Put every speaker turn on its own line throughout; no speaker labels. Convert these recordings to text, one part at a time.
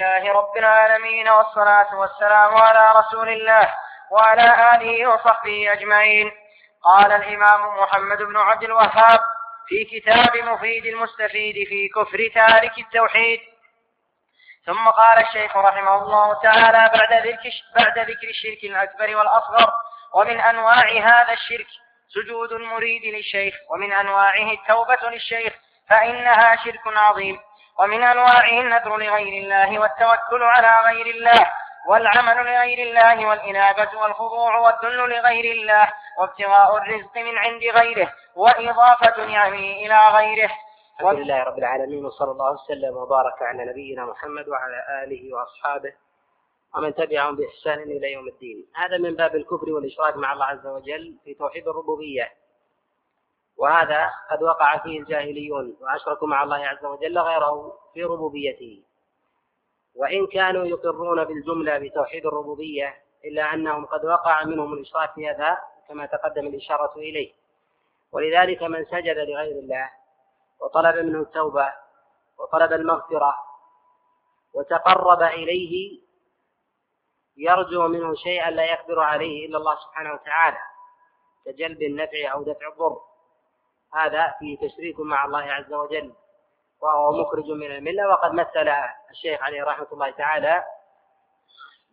لله رب العالمين والصلاة والسلام على رسول الله وعلى آله وصحبه أجمعين. قال الإمام محمد بن عبد الوهاب في كتاب مفيد المستفيد في كفر تارك التوحيد. ثم قال الشيخ رحمه الله تعالى بعد ذكر بعد ذكر الشرك الأكبر والأصغر ومن أنواع هذا الشرك سجود المريد للشيخ ومن أنواعه التوبة للشيخ فإنها شرك عظيم. ومن أنواعه النذر لغير الله والتوكل على غير الله والعمل لغير الله والإنابة والخضوع والذل لغير الله وابتغاء الرزق من عند غيره وإضافة نعمه إلى غيره.
الحمد لله رب العالمين وصلى الله وسلم وبارك على نبينا محمد وعلى آله وأصحابه ومن تبعهم بإحسان إلى يوم الدين. هذا من باب الكفر والإشراك مع الله عز وجل في توحيد الربوبية. وهذا قد وقع فيه الجاهليون وأشركوا مع الله عز وجل غيره في ربوبيته. وإن كانوا يقرون بالجملة بتوحيد الربوبية إلا أنهم قد وقع منهم الإشراك في هذا كما تقدم الإشارة إليه. ولذلك من سجد لغير الله وطلب منه التوبة وطلب المغفرة وتقرب إليه يرجو منه شيئا لا يقدر عليه إلا الله سبحانه وتعالى كجلب النفع أو دفع الضر. هذا فيه تشريك مع الله عز وجل وهو مخرج من الملة وقد مثل الشيخ عليه رحمة الله تعالى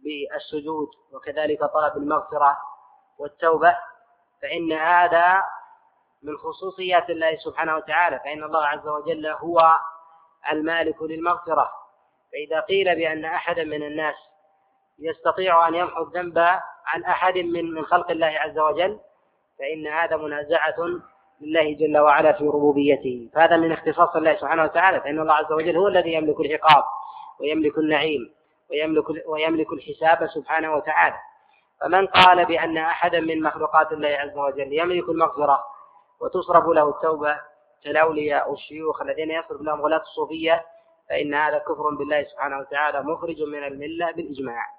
بالسجود وكذلك طلب المغفرة والتوبة فإن هذا من خصوصيات الله سبحانه وتعالى فإن الله عز وجل هو المالك للمغفرة. فإذا قيل بأن أحدا من الناس يستطيع أن يمحو الذنب عن أحد من من خلق الله عز وجل فإن هذا منازعة لله جل وعلا في ربوبيته. فهذا من اختصاص الله سبحانه وتعالى فإن الله عز وجل هو الذي يملك العقاب ويملك النعيم ويملك ويملك الحساب سبحانه وتعالى. فمن قال بأن أحدا من مخلوقات الله عز وجل يملك المغفرة وتصرف له التوبة كالأولياء والشيوخ الذين يصرف لهم غلاة الصوفية فإن هذا كفر بالله سبحانه وتعالى مخرج من الملة بالإجماع.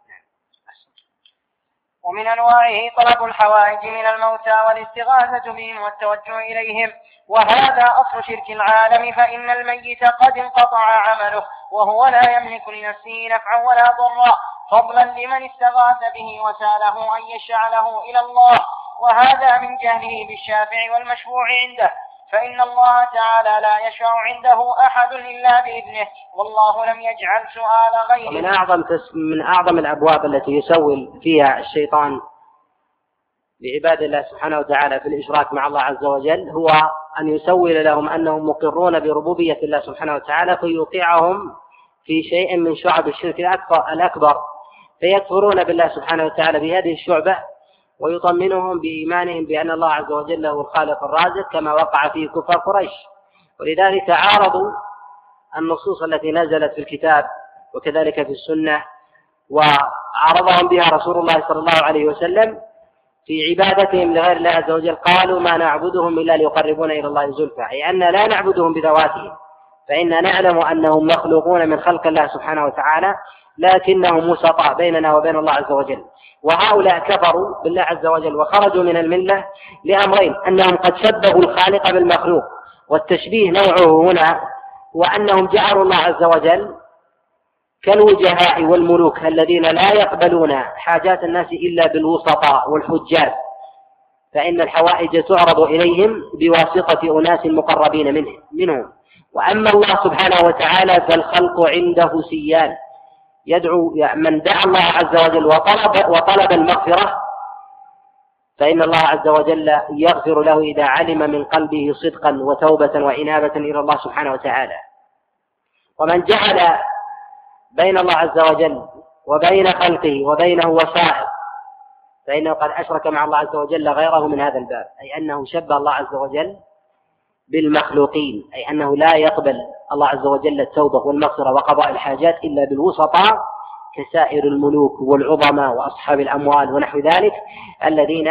ومن أنواعه طلب الحوائج من الموتى والاستغاثة بهم والتوجه إليهم. وهذا أصل شرك العالم فإن الميت قد انقطع عمله وهو لا يملك لنفسه نفعا ولا ضرا. فضلا لمن استغاث به وساله أن يشعله إلى الله. وهذا من جهله بالشافع والمشفوع عنده. فإن الله تعالى لا يشفع عنده أحد إلا بإذنه والله لم يجعل سؤال غيره.
من أعظم من أعظم الأبواب التي يسول فيها الشيطان لعباد الله سبحانه وتعالى في الإشراك مع الله عز وجل هو أن يسول لهم أنهم مقرون بربوبية الله سبحانه وتعالى فيوقعهم في شيء من شعب الشرك الأكبر, الأكبر. فيكفرون بالله سبحانه وتعالى بهذه الشعبة ويطمنهم بإيمانهم بأن الله عز وجل هو الخالق الرازق كما وقع فيه كفار قريش. ولذلك عارضوا النصوص التي نزلت في الكتاب وكذلك في السنة وعرضهم بها رسول الله صلى الله عليه وسلم في عبادتهم لغير الله عز وجل. قالوا ما نعبدهم إلا ليقربونا إلى الله زلفى أي أن لا نعبدهم بذواتهم فإنا نعلم أنهم مخلوقون من خلق الله سبحانه وتعالى. لكنهم وسطاء بيننا وبين الله عز وجل. وهؤلاء كفروا بالله عز وجل وخرجوا من الملة لأمرين أنهم قد شبهوا الخالق بالمخلوق والتشبيه نوعه هنا وأنهم جعلوا الله عز وجل كالوجهاء والملوك الذين لا يقبلون حاجات الناس إلا بالوسطاء والحجاج. فإن الحوائج تعرض إليهم بواسطة أناس مقربين منه منهم. وأما الله سبحانه وتعالى فالخلق عنده سيان. يدعو من دعا الله عز وجل وطلب وطلب المغفرة فإن الله عز وجل يغفر له إذا علم من قلبه صدقا وتوبة وإنابة إلى الله سبحانه وتعالى. ومن جعل بين الله عز وجل وبين خلقه وبينه وسائل فإنه قد أشرك مع الله عز وجل غيره من هذا الباب أي أنه شبه الله عز وجل بالمخلوقين أي أنه لا يقبل الله عز وجل التوبة والمغفرة وقضاء الحاجات إلا بالوسطاء كسائر الملوك والعظماء وأصحاب الأموال ونحو ذلك الذين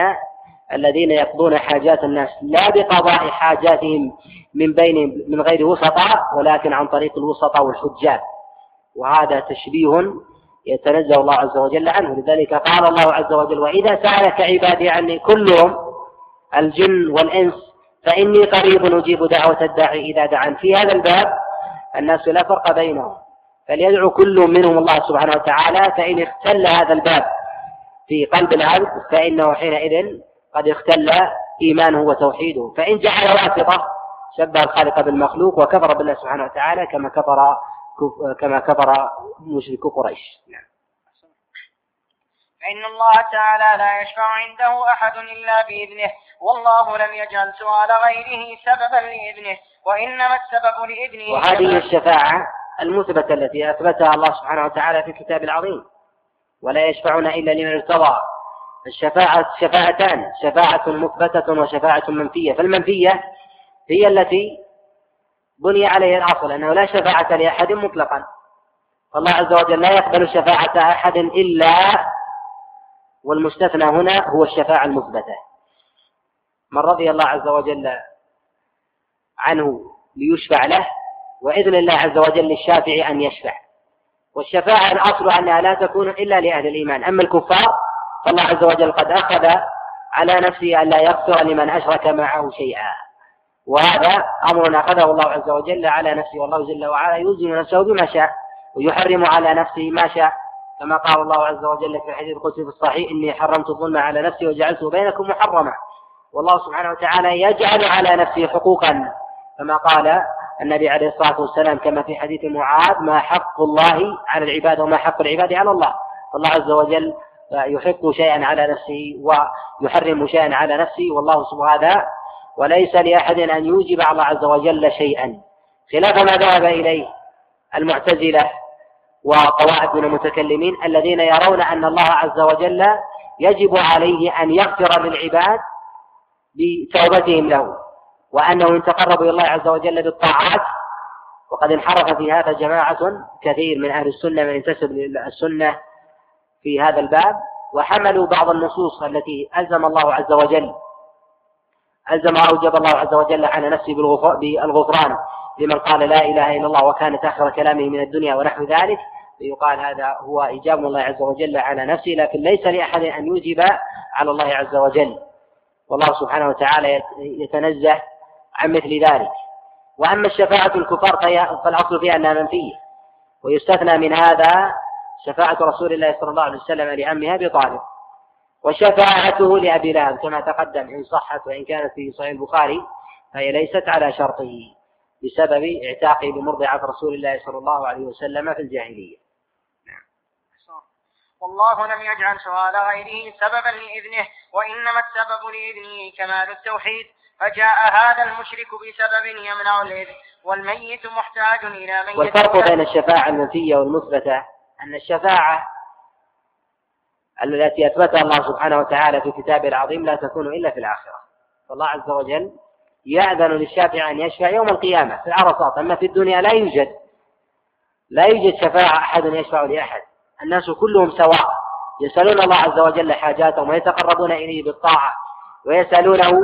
الذين يقضون حاجات الناس لا بقضاء حاجاتهم من بين من غير وسطاء ولكن عن طريق الوسطاء والحجاج وهذا تشبيه يتنزه الله عز وجل عنه. لذلك قال الله عز وجل وإذا سألك عبادي عني كلهم الجن والإنس فإني قريب أجيب دعوة الداعي إذا دعان. في هذا الباب الناس لا فرق بينهم فليدعو كل منهم الله سبحانه وتعالى فإن اختل هذا الباب في قلب العبد فإنه حينئذ قد اختل إيمانه وتوحيده. فإن جعل واسطة شبه الخالق بالمخلوق وكفر بالله سبحانه وتعالى كما كفر كما كفر مشرك قريش. نعم.
فإن الله تعالى لا يشفع عنده أحد إلا بإذنه. والله لم يجعل سؤال غيره سببا لإذنه وإنما السبب لإذنه
وهذه الشفاعة المثبتة التي أثبتها الله سبحانه وتعالى في الكتاب العظيم ولا يشفعون إلا لمن ارتضى. الشفاعة شفاعتان شفاعة مثبتة وشفاعة منفية. فالمنفية هي التي بني عليه الأصل أنه لا شفاعة لأحد مطلقا. فالله عز وجل لا يقبل شفاعة أحد إلا والمستثنى هنا هو الشفاعة المثبتة. من رضي الله عز وجل عنه ليشفع له وإذن الله عز وجل للشافع أن يشفع. والشفاعة الأصل أنها لا تكون إلا لأهل الإيمان. أما الكفار فالله عز وجل قد أخذ على نفسه أن لا يغفر لمن أشرك معه شيئا. وهذا أمر أخذه الله عز وجل على نفسه والله جل وعلا يلزم نفسه بما شاء ويحرم على نفسه ما شاء. كما قال الله عز وجل في الحديث القدسي في الصحيح إني حرمت الظلم على نفسي وجعلته بينكم محرما. والله سبحانه وتعالى يجعل على نفسه حقوقا. كما قال النبي عليه الصلاة والسلام كما في حديث معاذ ما حق الله على العباد وما حق العباد على الله. فالله عز وجل يحق شيئا على نفسه ويحرم شيئا على نفسه. والله سبحانه وليس لأحد أن يوجب على الله عز وجل شيئا. خلاف ما ذهب إليه المعتزلة وقواعد من المتكلمين الذين يرون أن الله عز وجل يجب عليه أن يغفر للعباد بتوبتهم له وأنه إن تقربوا إلى الله عز وجل بالطاعات. وقد انحرف في هذا جماعة كثير من أهل السنة من ينتسب للسنة في هذا الباب وحملوا بعض النصوص التي ألزم الله عز وجل ألزم أوجب الله عز وجل على نفسه بالغفران لمن قال لا إله إلا الله وكانت آخر كلامه من الدنيا ونحو ذلك. فيقال هذا هو إيجاب الله عز وجل على نفسه لكن ليس لأحد أن يوجب على الله عز وجل. والله سبحانه وتعالى يتنزه عن مثل ذلك. وأما الشفاعة الكفار فالأصل فيها أنها منفية. ويستثنى من هذا شفاعة رسول الله صلى الله عليه وسلم لعمه أبي طالب. وشفاعته لأبي لهب كما تقدم إن صحت وإن كانت في صحيح البخاري فهي ليست على شرطه بسبب اعتاقه بمرضعة رسول الله صلى الله عليه وسلم في الجاهلية.
والله لم يجعل سؤال غيره سببا لإذنه وإنما السبب لإذنه كمال التوحيد. فجاء هذا المشرك بسبب يمنع الإذن. والميت محتاج إلى ميت.
والفرق بين الشفاعة المنفية والمثبتة أن الشفاعة التي أثبتها الله سبحانه وتعالى في كتابه العظيم لا تكون إلا في الآخرة. فالله عز وجل يأذن للشافع أن يشفع يوم القيامة في العرصات. أما في الدنيا لا يوجد لا يوجد شفاعة أحد يشفع لأحد. الناس كلهم سواء يسألون الله عز وجل حاجاتهم ويتقربون إليه بالطاعة ويسألونه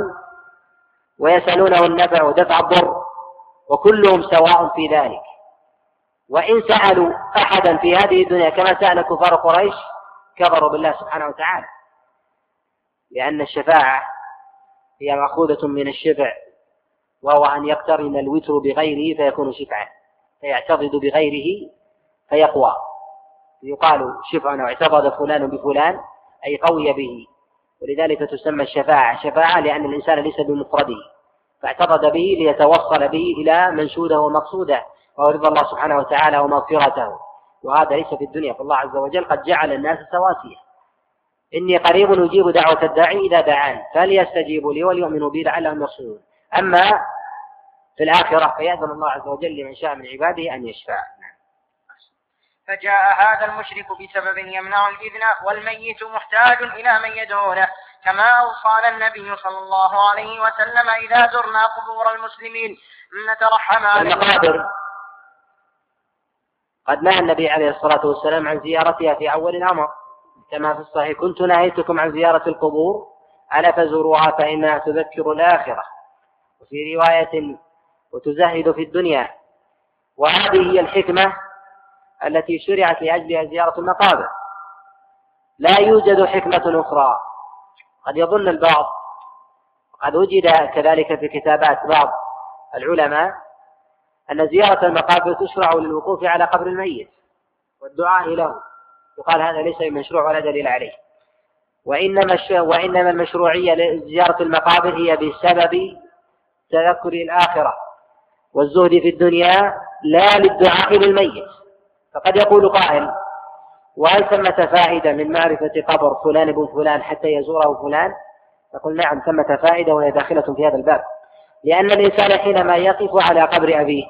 ويسألونه النفع ودفع الضر وكلهم سواء في ذلك. وإن سألوا أحدا في هذه الدنيا كما سأل كفار قريش كفروا بالله سبحانه وتعالى. لأن الشفاعة هي مأخوذة من الشفع وهو أن يقترن الوتر بغيره فيكون شفعا فيعتضد بغيره فيقوى. يقال شفع أو اعتضد فلان بفلان أي قوي به. ولذلك تسمى الشفاعة. شفاعة لأن الإنسان ليس بمفرده. فاعتقد به ليتوصل به إلى منشوده ومقصوده وهو رضا الله سبحانه وتعالى ومغفرته. وهذا ليس في الدنيا. فالله عز وجل قد جعل الناس سواسية. إني قريب أجيب دعوة الداعي إذا دعان فليستجيبوا لي وليؤمنوا بي لعلهم يرشدون. أما في الآخرة فيأذن الله عز وجل لمن شاء من عباده أن يشفع.
فجاء هذا المشرك بسبب يمنع الإذن والميت محتاج إلى من يدعونه كما أوصانا النبي صلى الله عليه وسلم إذا زرنا قبور المسلمين نترحم على
المقابر قد نهى النبي عليه الصلاة والسلام عن زيارتها في أول الأمر. كما في الصحيح كنت نهيتكم عن زيارة القبور ألا فزوروها فإنها تذكر الآخرة. وفي رواية وتزهد في الدنيا. وهذه هي الحكمة التي شرعت لأجلها زيارة المقابر. لا يوجد حكمة أخرى. قد يظن البعض قد وجد كذلك في كتابات بعض العلماء أن زيارة المقابر تشرع للوقوف على قبر الميت والدعاء له. يقال هذا ليس بمشروع ولا دليل عليه. وإنما وإنما المشروعية لزيارة المقابر هي بسبب تذكر الآخرة والزهد في الدنيا لا للدعاء للميت. فقد يقول قائل وهل ثمة فائدة من معرفة قبر فلان بن فلان حتى يزوره فلان؟ نقول نعم ثمة فائدة وهي داخلة في هذا الباب لأن الإنسان حينما يقف على قبر أبيه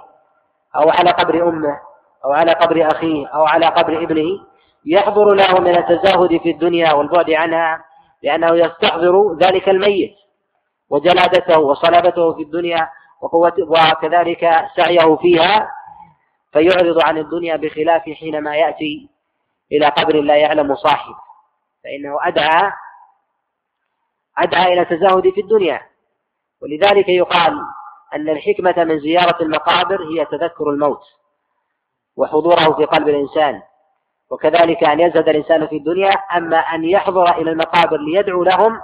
أو على قبر أمه أو على قبر أخيه أو على قبر ابنه يحضر له من التزاهد في الدنيا والبعد عنها لأنه يستحضر ذلك الميت وجلادته وصلابته في الدنيا وقوته وكذلك سعيه فيها فيعرض عن الدنيا بخلاف حينما يأتي إلى قبر لا يعلم صاحبه فإنه أدعى أدعى إلى التزاهد في الدنيا. ولذلك يقال أن الحكمة من زيارة المقابر هي تذكر الموت وحضوره في قلب الإنسان. وكذلك أن يزهد الإنسان في الدنيا أما أن يحضر إلى المقابر ليدعو لهم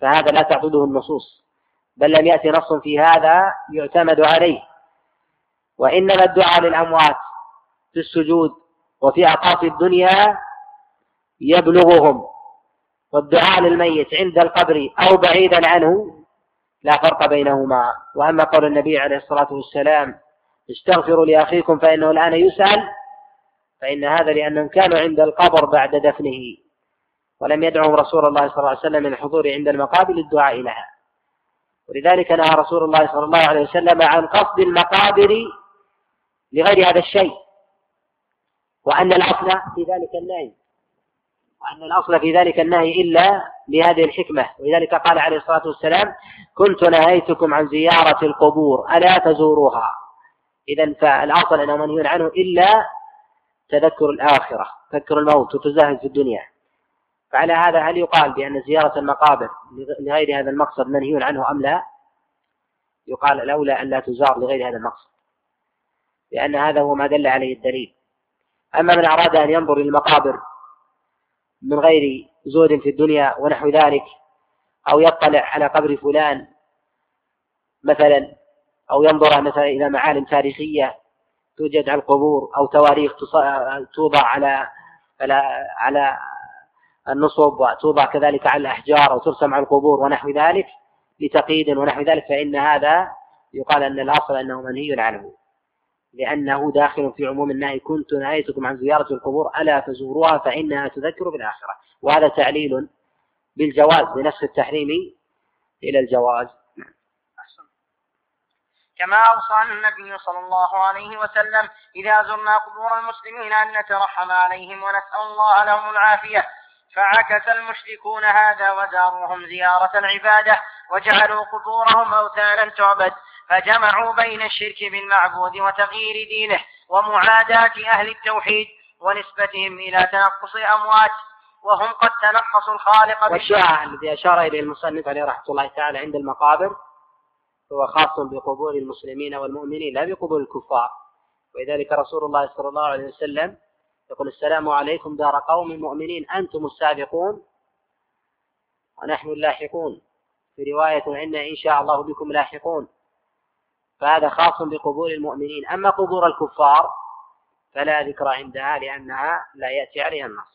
فهذا لا تعضده النصوص. بل لم يأتي نص في هذا يعتمد عليه. وإنما الدعاء للأموات في السجود وفي أقاصي الدنيا يبلغهم. والدعاء للميت عند القبر أو بعيدا عنه لا فرق بينهما. وأما قول النبي عليه الصلاة والسلام استغفروا لأخيكم فإنه الآن يسأل فإن هذا لأنهم كانوا عند القبر بعد دفنه ولم يدعهم رسول الله صلى الله عليه وسلم من الحضور عند المقابر للدعاء لها. ولذلك نهى رسول الله صلى الله عليه وسلم عن قصد المقابر لغير هذا الشيء. وأن الأصل في ذلك النهي. وأن الأصل في ذلك النهي إلا لهذه الحكمة. ولذلك قال عليه الصلاة والسلام كنت نهيتكم عن زيارة القبور ألا تزوروها. إذا فالأصل أنه منهي عنه إلا تذكر الآخرة تذكر الموت وتزاهد في الدنيا. فعلى هذا هل يقال بأن زيارة المقابر لغير هذا المقصد منهي عنه أم لا؟ يقال الأولى أن لا تزار لغير هذا المقصد. لأن هذا هو ما دل عليه الدليل. أما من أراد أن ينظر للمقابر من غير زود في الدنيا ونحو ذلك أو يطلع على قبر فلان مثلا أو ينظر مثلا إلى معالم تاريخية توجد على القبور أو تواريخ توضع على على على النصب وتوضع كذلك على الأحجار أو ترسم على القبور ونحو ذلك لتقييد ونحو ذلك فإن هذا يقال أن الأصل أنه منهي عنه لأنه داخل في عموم النهي. كنت نهيتكم عن زيارة القبور ألا فزوروها فإنها تذكر بالآخرة. وهذا تعليل بالجواز بنسخ التحريم إلى الجواز.
كما أوصانا النبي صلى الله عليه وسلم إذا زرنا قبور المسلمين أن نترحم عليهم ونسأل الله لهم العافية. فعكس المشركون هذا وزاروهم زيارة العبادة وجعلوا قبورهم أوثانا تعبد. فجمعوا بين الشرك بالمعبود وتغيير دينه ومعاداة أهل التوحيد ونسبتهم إلى تنقص أموات وهم قد تنقصوا الخالق
والشاع الذي أشار إليه المصنف عليه رحمة الله تعالى عند المقابر هو خاص بقبور المسلمين والمؤمنين لا بقبور الكفار. ولذلك رسول الله صلى الله عليه وسلم يقول السلام عليكم دار قوم مؤمنين أنتم السابقون ونحن اللاحقون. في رواية إن إن شاء الله بكم لاحقون. فهذا خاص بقبور المؤمنين. أما قبور الكفار فلا ذكر عندها لأنها لا يأتي عليها النص.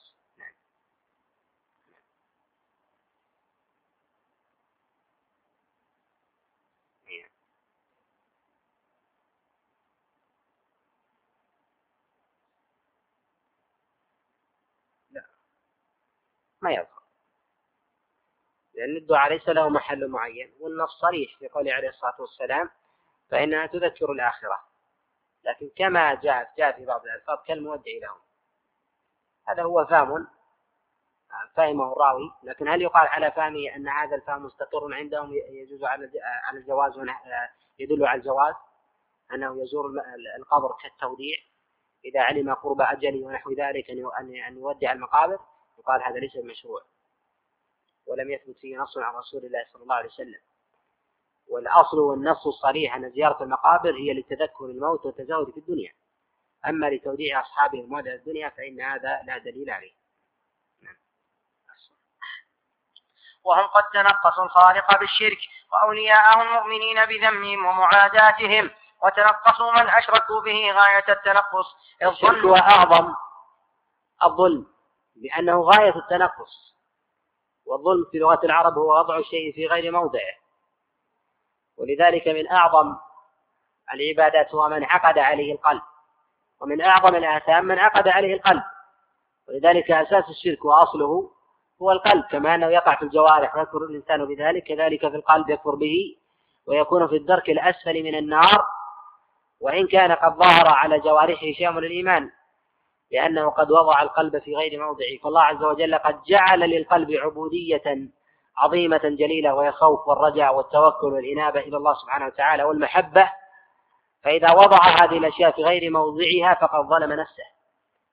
ما يظهر. لأن الدعاء ليس له محل معين والنص صريح في قوله عليه الصلاة والسلام فإنها تذكر الآخرة. لكن كما جاء جاء في بعض الألفاظ كالمودع لهم. هذا هو فهم فهمه الراوي. لكن هل يقال على فهمه أن هذا الفهم مستقر عندهم يجوز على على الجواز يدل على الجواز؟ أنه يزور القبر كالتوديع. إذا علم قرب أجله ونحو ذلك أن يودع المقابر يقال هذا ليس مشروع ولم يثبت فيه نص عن رسول الله صلى الله عليه وسلم. والأصل والنص الصريح أن زيارة المقابر هي لتذكر الموت والتزاود في الدنيا. أما لتوديع أصحابه مودع الدنيا فإن هذا لا دليل عليه. نعم.
وهم قد تنقصوا الخالق بالشرك وأولياءه المؤمنين بذمهم ومعاداتهم وتنقصوا من أشركوا به غاية التنقص.
الشرك هو أعظم الظلم لأنه غاية التنقص. والظلم في لغة العرب هو وضع الشيء في غير موضعه. ولذلك من أعظم العبادات هو من عقد عليه القلب. ومن أعظم الآثام من عقد عليه القلب. ولذلك أساس الشرك وأصله هو القلب كما أنه يقع في الجوارح ويكفر الإنسان بذلك كذلك في القلب يكفر به ويكون في الدرك الأسفل من النار. وإن كان قد ظهر على جوارحه شيء من الإيمان لأنه قد وضع القلب في غير موضعه. فالله عز وجل قد جعل للقلب عبودية عظيمة جليلة وهي الخوف والرجاء والتوكل والإنابة إلى الله سبحانه وتعالى والمحبة فإذا وضع هذه الأشياء في غير موضعها فقد ظلم نفسه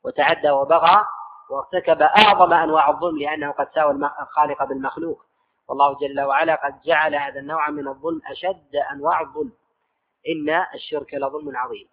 وتعدى وبغى وارتكب أعظم أنواع الظلم لأنه قد ساوى الخالق بالمخلوق. والله جل وعلا قد جعل هذا النوع من الظلم أشد أنواع الظلم. إن الشرك لظلم عظيم.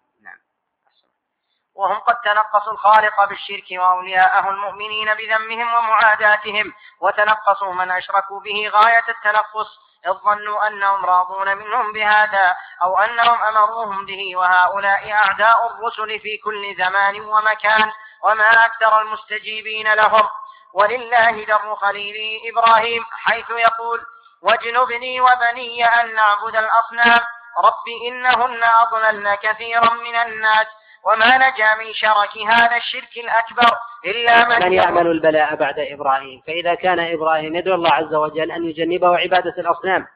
وهم قد تنقصوا الخالق بالشرك وأولياءه المؤمنين بذمهم ومعاداتهم وتنقصوا من أشركوا به غاية التنقص إذ ظنوا أنهم راضون منهم بهذا أو أنهم أمروهم به وهؤلاء أعداء الرسل في كل زمان ومكان وما أكثر المستجيبين لهم ولله در خليله إبراهيم حيث يقول واجنبني وبني أن نعبد الأصنام رب إنهن أضللن كثيرا من الناس وما نجا من شرك هذا الشرك الأكبر إلا من,
من يعمل البلاء بعد إبراهيم. فإذا كان إبراهيم يدعو الله عز وجل أن يجنبه عبادة الأصنام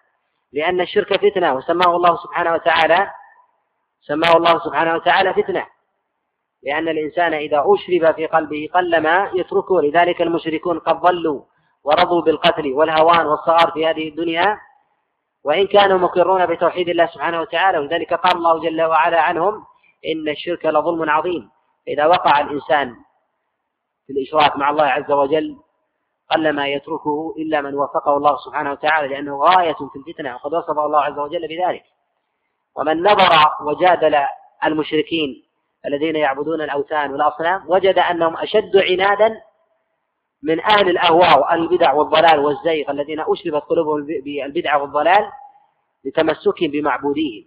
لأن الشرك فتنة وسماه الله سبحانه وتعالى سماه الله سبحانه وتعالى فتنة. لأن الإنسان إذا أشرب في قلبه قلما يتركه لذلك المشركون قد ضلوا ورضوا بالقتل والهوان والصغار في هذه الدنيا. وإن كانوا مقرون بتوحيد الله سبحانه وتعالى ولذلك قال الله جل وعلا عنهم إن الشرك لظلم عظيم. إذا وقع الإنسان في الإشراك مع الله عز وجل قلما يتركه إلا من وفقه الله سبحانه وتعالى لأنه غاية في الفتنة وقد وصفه الله عز وجل بذلك. ومن نظر وجادل المشركين الذين يعبدون الأوثان والأصنام وجد أنهم أشد عنادا من أهل الأهواء وأهل البدع والضلال والزيغ الذين أشربت قلوبهم بالبدع والضلال لتمسكهم بمعبوديهم.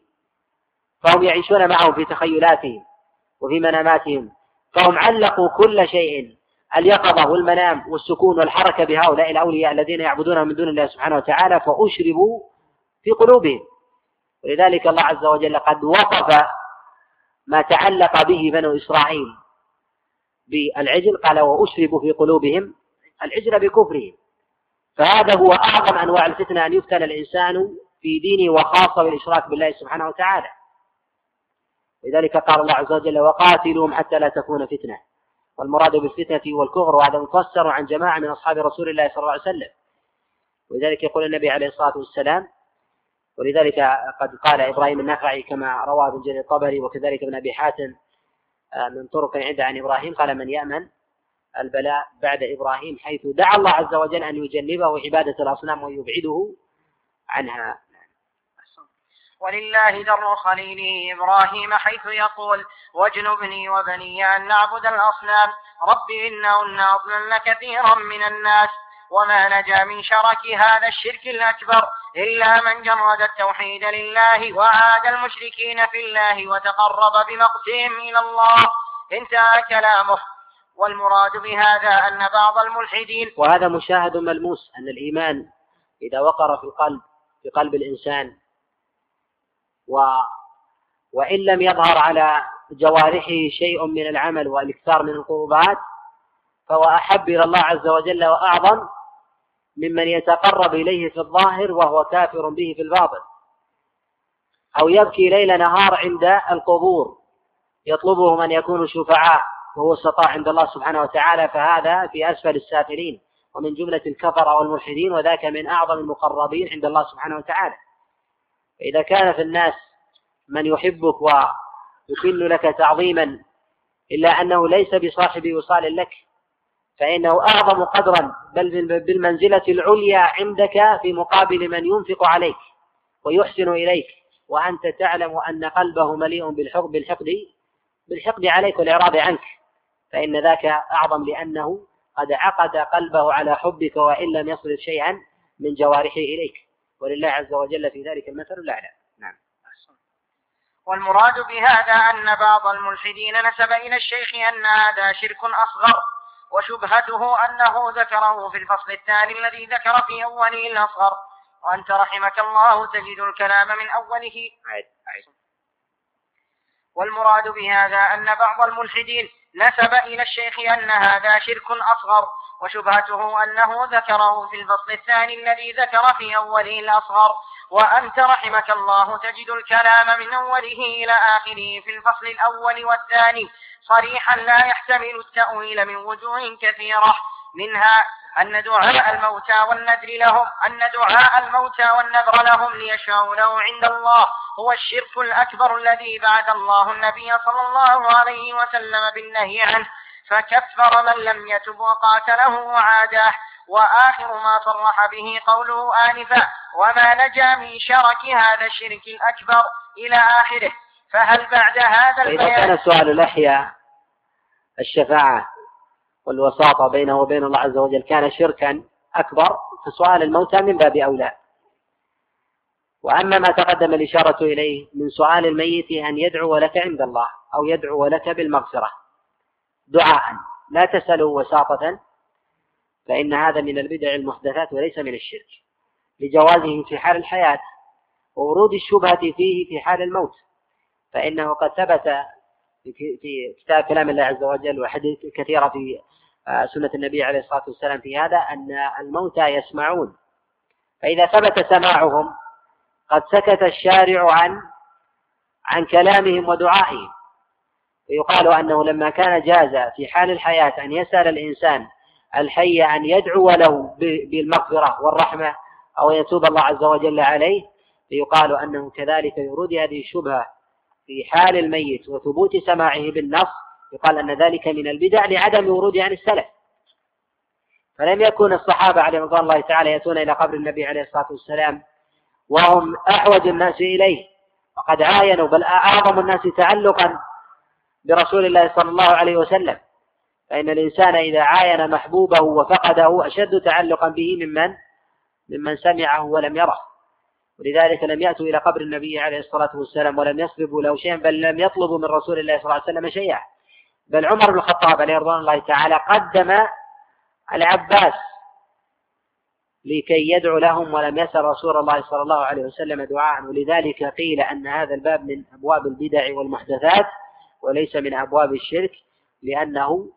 فهم يعيشون معهم في تخيلاتهم وفي مناماتهم. فهم علقوا كل شيء اليقظة والمنام والسكون والحركة بهؤلاء الأولياء الذين يعبدونهم من دون الله سبحانه وتعالى فأشربوا في قلوبهم. ولذلك الله عز وجل قد وصف ما تعلق به بنو إسرائيل بالعجل قال وأشربوا في قلوبهم العجل بكفرهم. فهذا هو أعظم أنواع الفتنة أن يفتن الإنسان في دينه وخاصة بالإشراك بالله سبحانه وتعالى. لذلك قال الله عز وجل وقاتلوهم حتى لا تكون فتنة. والمراد بالفتنة والكفر وهذا مفسر عن جماعة من أصحاب رسول الله صلى الله عليه وسلم. ولذلك يقول النبي عليه الصلاة والسلام ولذلك قد قال إبراهيم النخعي كما روى ابن جرير الطبري وكذلك ابن أبي حاتم آه، من طرق عنده عن إبراهيم قال من يأمن البلاء بعد إبراهيم حيث دعا الله عز وجل أن يجنبه عبادة الأصنام ويبعده عنها.
ولله در خليله إبراهيم حيث يقول واجنبني وبني أن نعبد الأصنام. رب إنهن أضللن كثيرا من الناس. وما نجا من شرك هذا الشرك الأكبر إلا من جرد التوحيد لله وعاد المشركين في الله وتقرب بمقتهم إلى الله. انتهى كلامه. والمراد بهذا أن بعض الملحدين
وهذا مشاهد ملموس أن الإيمان إذا وقر في القلب في قلب الإنسان و وإن لم يظهر على جوارحه شيء من العمل والإكثار من القربات فهو أحب إلى الله عز وجل وأعظم ممن يتقرب إليه في الظاهر وهو كافر به في الباطن. أو يبكي ليل نهار عند القبور يطلبه من يكون شفعاء وهو استطاع عند الله سبحانه وتعالى فهذا في أسفل السافلين ومن جملة الكفر والملحدين وذاك من أعظم المقربين عند الله سبحانه وتعالى. فإذا كان في الناس من يحبك ويكن لك تعظيما إلا أنه ليس بصاحب وصال لك فإنه أعظم قدرا بل بالمنزلة العليا عندك في مقابل من ينفق عليك ويحسن إليك وأنت تعلم أن قلبه مليء بالحقد بالحقد بالحقد عليك والإعراض عنك. فإن ذاك أعظم لأنه قد عقد قلبه على حبك وإن لم يصرف شيئا من جوارحه إليك. ولله عز وجل في ذلك المثل الأعلى. نعم.
والمراد بهذا أن بعض الملحدين نسب إلى الشيخ أن هذا شرك أصغر وشبهته أنه ذكره في الفصل الثاني الذي ذكر في أوله الأصغر. وأنت رحمك الله تجد الكلام من أوله. والمراد بهذا أن بعض الملحدين نسب إلى الشيخ أن هذا شرك أصغر وشبهته أنه ذكره في الفصل الثاني الذي ذكر في أوله الأصغر. وأنت رحمك الله تجد الكلام من أوله إلى آخره في الفصل الأول والثاني. صريحا لا يحتمل التأويل من وجوه كثيرة. منها أن دعاء الموتى والنذر لهم أن دعاء الموتى والنذر لهم ليشفعوا له عند الله. هو الشرك الأكبر الذي بعث الله النبي صلى الله عليه وسلم بالنهي عنه. فكفر من لم يتب وقاتله وعاده وآخر ما صرح به قوله آنفا وما نجا من شرك هذا الشرك الأكبر إلى آخره. فهل بعد هذا
البيان؟ إذا كان سؤال الأحياء الشفاعة والوساطة بينه وبين الله عز وجل كان شركا أكبر فسؤال الموتى من باب أولى. وأما ما تقدم الإشارة إليه من سؤال الميت أن يدعو لك عند الله أو يدعو لك بالمغفرة. دعاء لا تسأله وساطة فإن هذا من البدع المحدثات وليس من الشرك. لجوازه في حال الحياة وورود الشبهة فيه في حال الموت. فإنه قد ثبت في كتاب كلام الله عز وجل وحديث كثيرة في آه، سنة النبي عليه الصلاة والسلام في هذا أن الموتى يسمعون. فإذا ثبت سماعهم قد سكت الشارع عن عن كلامهم ودعائهم. فيقال أنه لما كان جاز في حال الحياة أن يسأل الإنسان الحي أن يدعو له بالمغفرة والرحمة أو يتوب الله عز وجل عليه فيقال أنه كذلك يرود هذه الشبهة في حال الميت وثبوت سماعه بالنص يقال أن ذلك من البدع لعدم ورود عن السلف. فلم يكن الصحابة عليهم رضوان الله تعالى يأتون إلى قبر النبي عليه الصلاة والسلام وهم أحوج الناس إليه وقد عاينوا بل أعظم الناس تعلقا برسول الله صلى الله عليه وسلم. فإن الإنسان إذا عاين محبوبه وفقده أشد تعلقا به ممن؟ ممن سمعه ولم يره. ولذلك لم يأتوا إلى قبر النبي عليه الصلاة والسلام ولم يطلبوا له شيئا بل لم يطلبوا من رسول الله صلى الله عليه وسلم شيئا. بل عمر بن الخطاب عليه رضوان الله تعالى قدم العباس لكي يدعو لهم ولم يسأل رسول الله صلى الله عليه وسلم دعاء. ولذلك قيل أن هذا الباب من أبواب البدع والمحدثات. وليس من أبواب الشرك لأنه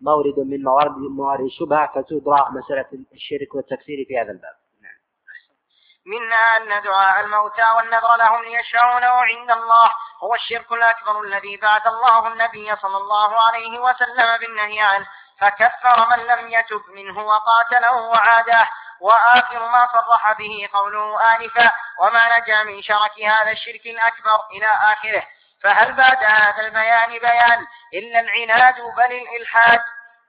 مورد من موارد موارد الشبهة فتدرى مسألة الشرك والتكفير في هذا الباب نعم.
أن دعاء الموتى والنذر لهم ليشفعونه عند الله هو الشرك الأكبر الذي بعث الله النبي صلى الله عليه وسلم بالنهي عنه فكفر من لم يتب منه وقاتله وعاده وآخر ما صرح به قوله آنفا وما نجا من شرك هذا الشرك الأكبر إلى آخره فهل بعد هذا البيان بيان؟ إلا العناد بل الإلحاد.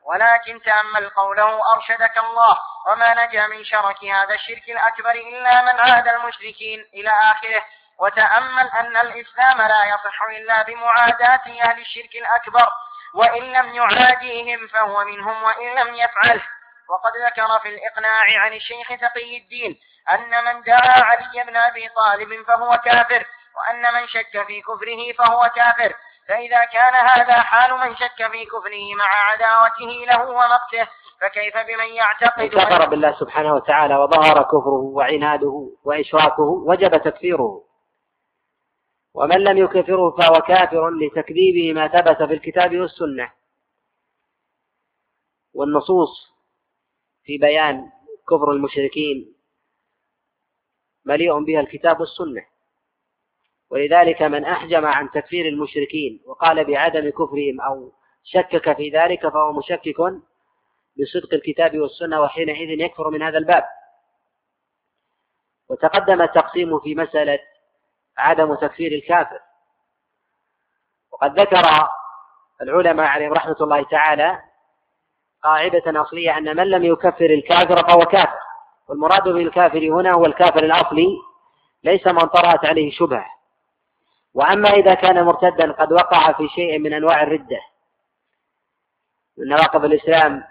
ولكن تأمل قوله أرشدك الله وما نجا من شرك هذا الشرك الأكبر إلا من عاد المشركين إلى آخره. وتأمل أن الإسلام لا يصح إلا بمعاداة أهل الشرك الأكبر. وإن لم يعاديهم فهو منهم وإن لم يفعله. وقد ذكر في الإقناع عن الشيخ تقي الدين أن من دعا علي بن أبي طالب فهو كافر. وأن من شك في كفره فهو كافر. فإذا كان هذا حال من شك في كفره مع عداوته له ومقته فكيف بمن يعتقد
كفر بالله سبحانه وتعالى وظهر كفره وعناده وإشراكه وجب تكفيره. ومن لم يكفره فهو كافر لتكذيبه ما ثبت في الكتاب والسنة. والنصوص في بيان كفر المشركين مليء بها الكتاب والسنة. ولذلك من أحجم عن تكفير المشركين وقال بعدم كفرهم أو شكك في ذلك فهو مشكك بصدق الكتاب والسنة وحينئذ يكفر من هذا الباب. وتقدم التقسيم في مسألة عدم تكفير الكافر. وقد ذكر العلماء عليهم رحمة الله تعالى قاعدة أصلية أن من لم يكفر الكافر فهو كافر. والمراد بالكافر هنا هو الكافر الأصلي ليس من طرأت عليه شبهة. وأما إذا كان مرتدا قد وقع في شيء من أنواع الردة من نواقض الإسلام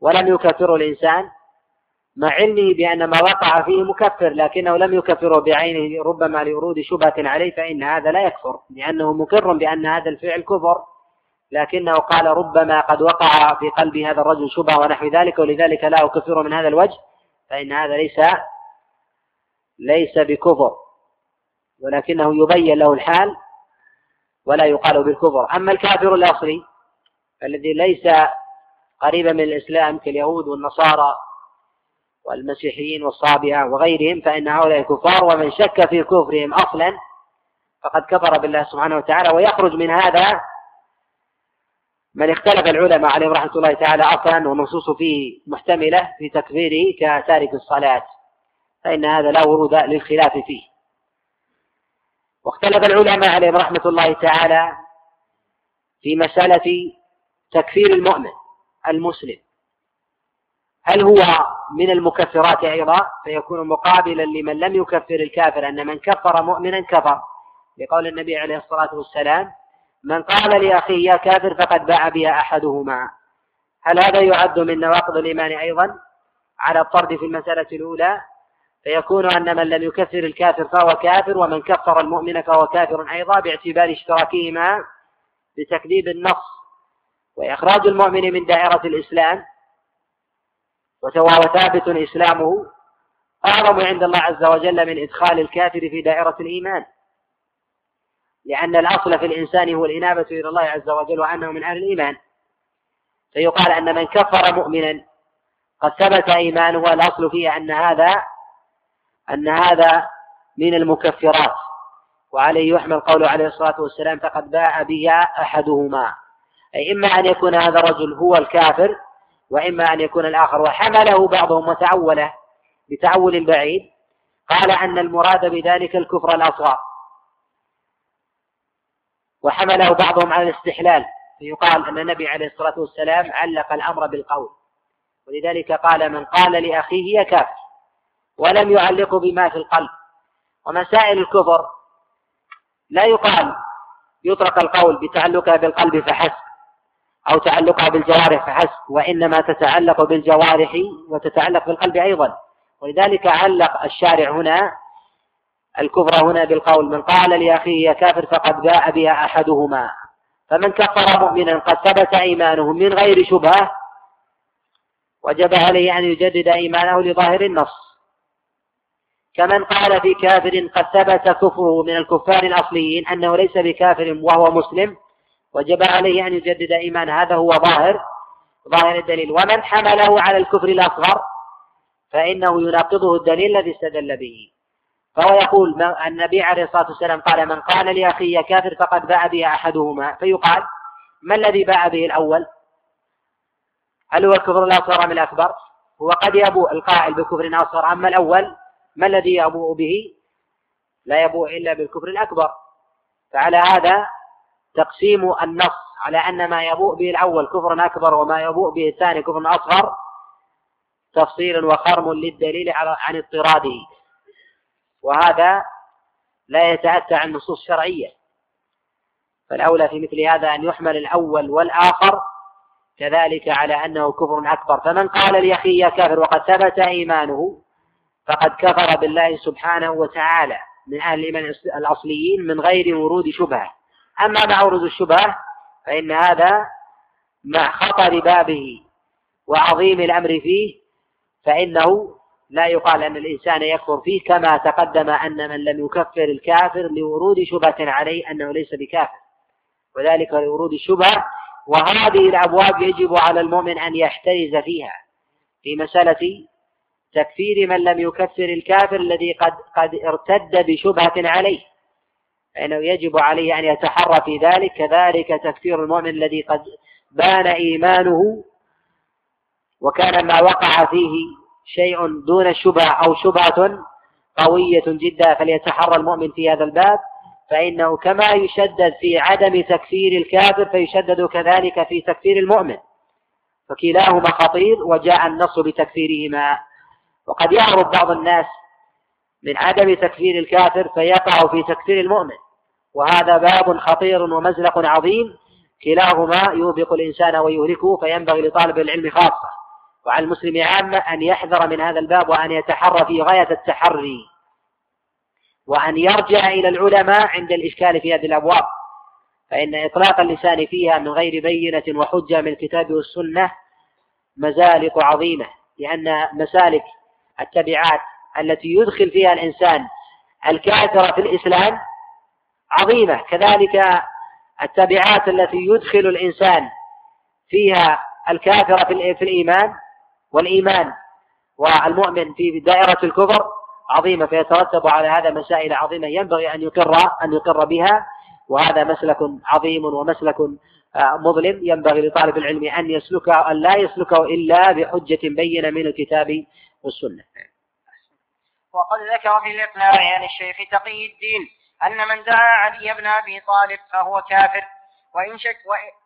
ولم يكفره الإنسان مع علمه بأن ما وقع فيه مكفر لكنه لم يكفره بعينه ربما لورود شبهة عليه فإن هذا لا يكفر لأنه مقر بأن هذا الفعل كفر لكنه قال ربما قد وقع في قلب هذا الرجل شبهة ونحو ذلك ولذلك لا أكفر من هذا الوجه فإن هذا ليس ليس بكفر. ولكنه يبين له الحال ولا يقال بالكفر. أما الكافر الأصلي الذي ليس قريبا من الإسلام كاليهود والنصارى والمسيحيين والصابئة وغيرهم فإن هؤلاء كفار ومن شك في كفرهم أصلا فقد كفر بالله سبحانه وتعالى. ويخرج من هذا من اختلف العلماء عليهم رحمة الله تعالى أصلا ونصوص فيه محتملة في تكفيره كتارك الصلاة فإن هذا لا ورود للخلاف فيه. واختلف العلماء عليهم رحمة الله تعالى في مسألة تكفير المؤمن المسلم. هل هو من المكفرات أيضا؟ فيكون مقابلا لمن لم يكفر الكافر أن من كفر مؤمنا كفر. لقول النبي عليه الصلاة والسلام من قال لأخيه يا كافر فقد باع بها أحدهما. هل هذا يعد من نواقض الإيمان أيضا؟ على الطرد في المسألة الأولى فيكون أن من لم يكفر الكافر فهو كافر ومن كفر المؤمن فهو كافر أيضا باعتبار اشتراكهما بتكذيب النص. وإخراج المؤمن من دائرة الإسلام وهو ثابت إسلامه أعظم عند الله عز وجل من إدخال الكافر في دائرة الإيمان. لأن الأصل في الإنسان هو الإنابة إلى الله عز وجل وأنه من أهل الإيمان. فيقال أن من كفر مؤمنا قد ثبت إيمانه والأصل فيه أن هذا أن هذا من المكفرات وعليه يحمل قوله عليه الصلاة والسلام فقد باع بها أحدهما. أي إما أن يكون هذا الرجل هو الكافر وإما أن يكون الآخر وحمله بعضهم وتعوله بتعول بعيد. قال أن المراد بذلك الكفر الأصغر. وحمله بعضهم على الاستحلال فيقال أن النبي عليه الصلاة والسلام علق الأمر بالقول. ولذلك قال من قال لأخيه يا كافر. ولم يعلقه بما في القلب. ومسائل الكفر لا يقال يطلق القول بتعلقها بالقلب فحسب أو تعلقها بالجوارح فحسب وإنما تتعلق بالجوارح وتتعلق بالقلب أيضا. ولذلك علق الشارع هنا الكفر هنا بالقول من قال لأخيه يا كافر فقد باء بها أحدهما. فمن كفر مؤمنا قد ثبت إيمانه من غير شبهة وجب عليه أن يجدد إيمانه لظاهر النص. كمن قال في كافر قد ثبت كفره من الكفار الأصليين أنه ليس بكافر وهو مسلم وجب عليه أن يجدد إيمان هذا هو ظاهر ظاهر الدليل. ومن حمله على الكفر الأصغر فإنه يناقضه الدليل الذي استدل به. فهو يقول النبي عليه الصلاة والسلام قال من قال لأخي كافر فقد باع به أحدهما. فيقال ما الذي باع به الأول؟ هل هو الكفر الأصغر أم الأكبر؟ هو قد يبوء القائل بكفر أصغر أما الأول ما الذي يبوء به؟ لا يبوء إلا بالكفر الأكبر. فعلى هذا تقسيم النص على أن ما يبوء به الأول كفر أكبر وما يبوء به الثاني كفر أصغر تفصيل وخرم للدليل عن اضطراده. وهذا لا يتأتى عن نصوص شرعية. فالأولى في مثل هذا أن يحمل الأول والآخر كذلك على أنه كفر أكبر. فمن قال لأخيه يا كافر وقد ثبت إيمانه فقد كفر بالله سبحانه وتعالى من أهل الإيمان الأصليين من غير ورود شبهة. أما مع ورود الشبهة فإن هذا مع خطر بابه وعظيم الأمر فيه فإنه لا يقال أن الإنسان يكفر فيه كما تقدم أن من لم يكفر الكافر لورود شبهة عليه أنه ليس بكافر. وذلك لورود الشبهة وهذه الأبواب يجب على المؤمن أن يحترز فيها في مسألة تكفير من لم يكفر الكافر الذي قد قد ارتد بشبهة عليه. فإنه يجب عليه أن يتحرى في ذلك. كذلك تكفير المؤمن الذي قد بان إيمانه وكان ما وقع فيه شيء دون شبهة أو شبهة قوية جدا فليتحرى المؤمن في هذا الباب. فإنه كما يشدد في عدم تكفير الكافر فيشدد كذلك في تكفير المؤمن. فكلاهما خطير وجاء النص بتكفيرهما. وقد يهرب بعض الناس من عدم تكفير الكافر فيقع في تكفير المؤمن. وهذا باب خطير ومزلق عظيم. كلاهما يوبق الإنسان ويهلكه فينبغي لطالب العلم خاصة وعلى المسلم عامة أن يحذر من هذا الباب وأن يتحرى في غاية التحري وأن يرجع إلى العلماء عند الإشكال في هذه الأبواب. فإن إطلاق اللسان فيها من غير بينة وحجة من الكتاب والسنة مزالق عظيمة لأن مسالك التبعات التي يدخل فيها الإنسان الكافر في الإسلام عظيمة. كذلك التبعات التي يدخل الإنسان فيها الكافر في الإيمان والإيمان والمؤمن في دائرة الكفر عظيمة. فيترتب على هذا مسائل عظيمة ينبغي أن يقر أن يقر بها. وهذا مسلك عظيم ومسلك آه، مظلم. ينبغي لطالب العلم أن يسلكه أن لا يسلكه إلا بحجة بينة من الكتاب والسنة.
وقد ذكر في الإقناع عن الشيخ تقي الدين أن من دعا علي بن أبي طالب فهو كافر وإن شك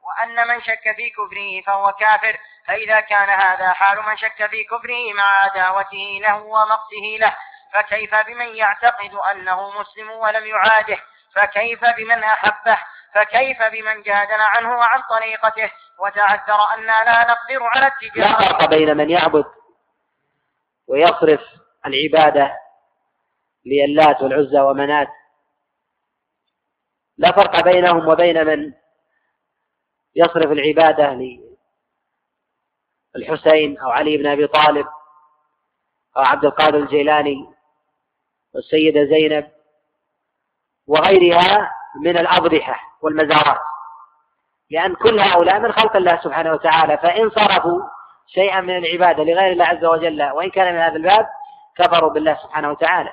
وأن من شك في كفره فهو كافر فإذا كان هذا حال من شك في كفره مع عداوته له ومقته له فكيف بمن يعتقد أنه مسلم ولم يعاده؟ فكيف بمن أحبه؟ فكيف بمن جادل عنه وعن طريقته؟ وتعذر أننا لا نقدر على التجارة
لا فرق بين من يعبد ويصرف العبادة للات والعزى ومنات. لا فرق بينهم وبين من يصرف العبادة للحسين أو علي بن أبي طالب أو عبد القادر الجيلاني والسيدة زينب وغيرها من الأضرحة والمزارات. لأن كل هؤلاء من خلق الله سبحانه وتعالى فإن صرفوا شيئا من العبادة لغير الله عز وجل وإن كان من هذا الباب كفروا بالله سبحانه وتعالى.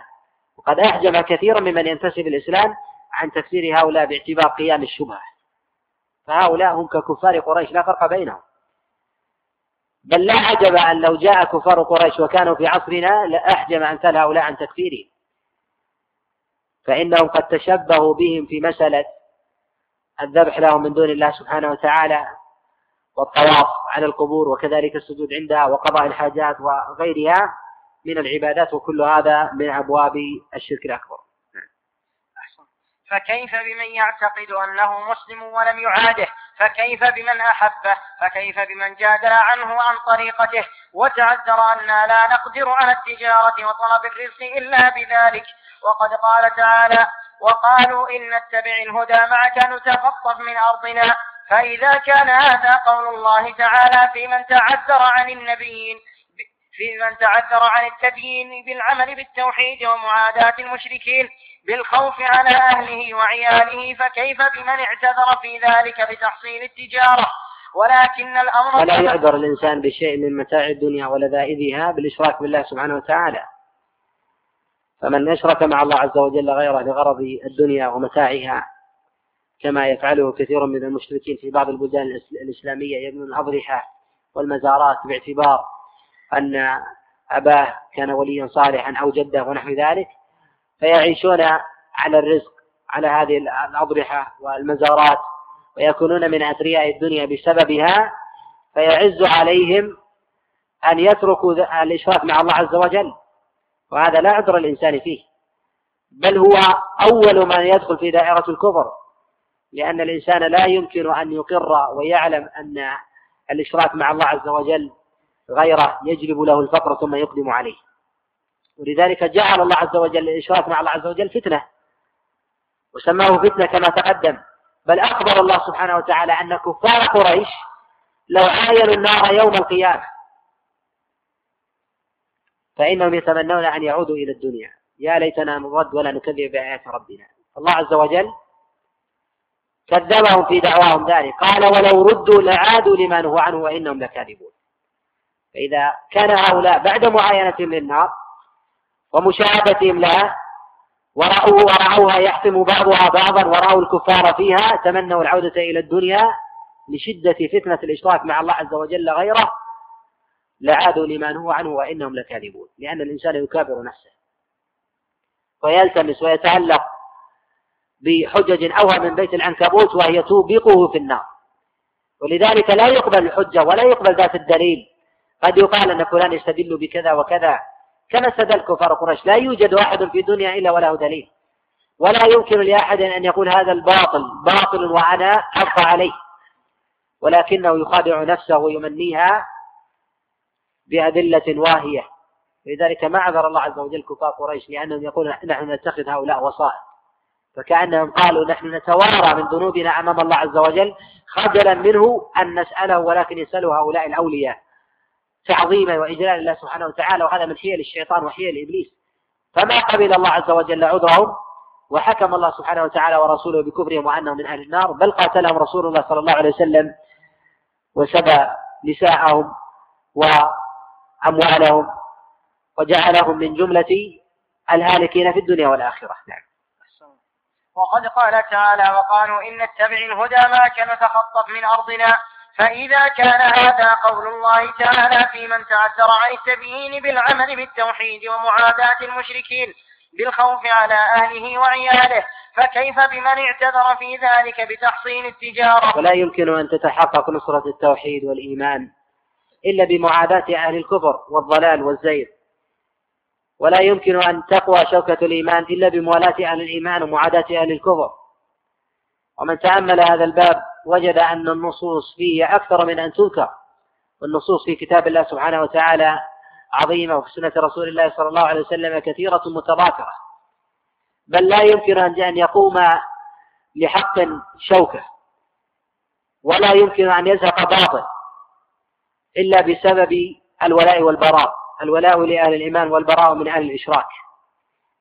وقد أحجم كثيرا ممن ينتسب الإسلام عن تفسير هؤلاء باعتبار قيام الشبهة. فهؤلاء هم ككفار قريش لا فرق بينهم. بل لا عجب أن لو جاء كفار قريش وكانوا في عصرنا لأحجم أمثال هؤلاء عن تكفيرهم. فإنهم قد تشبهوا بهم في مسألة الذبح لهم من دون الله سبحانه وتعالى والطواف على القبور وكذلك السجود عندها وقضاء الحاجات وغيرها من العبادات وكل هذا من أبواب الشرك الأكبر.
فكيف بمن يعتقد أنه مسلم ولم يعاده؟ فكيف بمن أحبه؟ فكيف بمن جادل عنه عن طريقته؟ وتعذر أننا لا نقدر على التجارة وطلب الرزق إلا بذلك. وقد قال تعالى وقالوا إن نتبع الهدى معك نتخطف من أرضنا. فإذا كان هذا قول الله تعالى في من تعذر عن النبيين في من تعذر عن التبيين بالعمل بالتوحيد ومعاداة المشركين بالخوف على أهله وعياله فكيف بمن اعتذر في ذلك بتحصيل التجارة؟ ولكن الأمر
ولا يعذر الإنسان بشيء من متاع الدنيا ولذائذها بالإشراك بالله سبحانه وتعالى. فمن أشرك مع الله عز وجل غيره لغرض الدنيا ومتاعها كما يفعله كثير من المشركين في بعض البلدان الإسلامية يبنون الأضرحة والمزارات باعتبار أن أباه كان وليا صالحا أو جده ونحو ذلك فيعيشون على الرزق على هذه الأضرحة والمزارات ويكونون من أثرياء الدنيا بسببها فيعز عليهم أن يتركوا الإشراك مع الله عز وجل. وهذا لا عذر الإنسان فيه بل هو أول من يدخل في دائرة الكفر. لأن الإنسان لا يمكن أن يقر ويعلم أن الإشراك مع الله عز وجل غيره يجلب له الفقر ثم يقدم عليه. ولذلك جعل الله عز وجل الإشراك مع الله عز وجل فتنة وسماه فتنة كما تقدم. بل أخبر الله سبحانه وتعالى أن كفار قريش لو عاينوا النار يوم القيامة فإنهم يتمنون أن يعودوا إلى الدنيا. يا ليتنا نرد ولا نكذب بآيات ربنا. الله عز وجل كذبهم في دعواهم ذلك. قال ولو ردوا لعادوا لما نهوا عنه وإنهم لكاذبون. فإذا كان هؤلاء بعد معاينتهم للنار ومشاهدتهم لها ورأوا ورأوها يحتم بعضها بعضا ورأوا الكفار فيها تمنوا العودة إلى الدنيا لشدة فتنة الإشراك مع الله عز وجل غيره لعادوا لما نهوا عنه وإنهم لكاذبون. لأن الإنسان يكابر نفسه ويلتمس ويتعلق بحجج أوهى من بيت العنكبوت وهي توبقه في النار. ولذلك لا يقبل الحجة ولا يقبل ذات الدليل. قد يقال أن فلان يستدل بكذا وكذا. كما استدل كفار قريش. لا يوجد واحد في الدنيا إلا وله دليل. ولا يمكن لأحد أن يقول هذا الباطل باطل وأنا أبقى عليه. ولكنه يخادع نفسه ويمنيها بأدلة واهية. لذلك ما عذر الله عز وجل كفار قريش لأنهم يقولون نحن نتخذ هؤلاء وصائد فكأنهم قالوا نحن نتوارى من ذنوبنا أمام الله عز وجل خجلا منه أن نسأله ولكن يسأله هؤلاء الأولياء. تعظيما وإجلال الله سبحانه وتعالى وهذا من حيل الشيطان وحيل إبليس. فما قبل الله عز وجل عذرهم وحكم الله سبحانه وتعالى ورسوله بكفرهم وأنهم من أهل النار بل قاتلهم رسول الله صلى الله عليه وسلم وسبى نساءهم وأموالهم وجعلهم من جملة الهالكين في الدنيا والآخرة. نعم.
وقد قال تعالى وقالوا إن نتبع الهدى معك نتخطف من أرضنا فإذا كان هذا قول الله تعالى في من تعذر عن التبيين بالعمل بالتوحيد ومعاداة المشركين بالخوف على أهله وعياله فكيف بمن اعتذر في ذلك بتحصين التجارة؟
ولا يمكن أن تتحقق نصرة التوحيد والإيمان إلا بمعاداة أهل الكفر والضلال والزيغ. ولا يمكن أن تقوى شوكة الإيمان إلا بموالاة أهل الإيمان ومعاداة أهل الكفر. ومن تأمل هذا الباب وجد أن النصوص فيه أكثر من أن تذكر. والنصوص في كتاب الله سبحانه وتعالى عظيمة وفي سنة رسول الله صلى الله عليه وسلم كثيرة متضافرة. بل لا يمكن أن يقوم لحق شوكة. ولا يمكن أن يزهق باطل إلا بسبب الولاء والبراء. الولاء لأهل الإيمان والبراء من أهل الإشراك.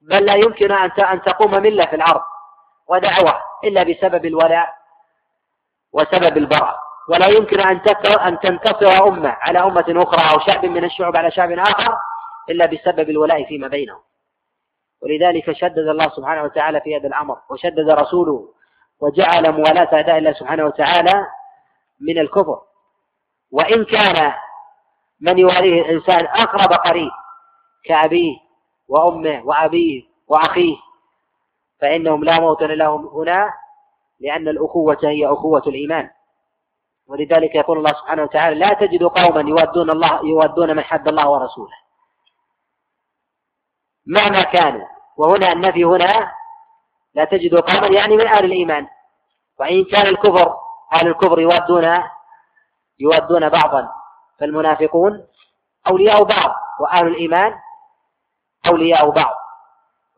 بل لا يمكن أن تقوم ملة في الأرض ودعوة إلا بسبب الولاء وسبب البراء. ولا يمكن أن أن تنتصر أمة على أمة أخرى أو شعب من الشعوب على شعب آخر إلا بسبب الولاء فيما بينهم. ولذلك شدد الله سبحانه وتعالى في هذا الأمر وشدد رسوله وجعل موالاة أعداء الله سبحانه وتعالى من الكفر. وإن كان من يواليه الإنسان أقرب قريب كأبيه وأمه وأبيه وأخيه فإنهم لا موطن لهم هنا لأن الأخوة هي أخوة الإيمان. ولذلك يقول الله سبحانه وتعالى لا تجد قوما يودون الله يودون من حد الله ورسوله. مهما كانوا وهنا النفي هنا لا تجد قوما يعني من أهل الإيمان. وإن كان الكفر أهل الكفر يودون يودون بعضا. فالمنافقون أولياء بعض وأهل الإيمان أولياء بعض.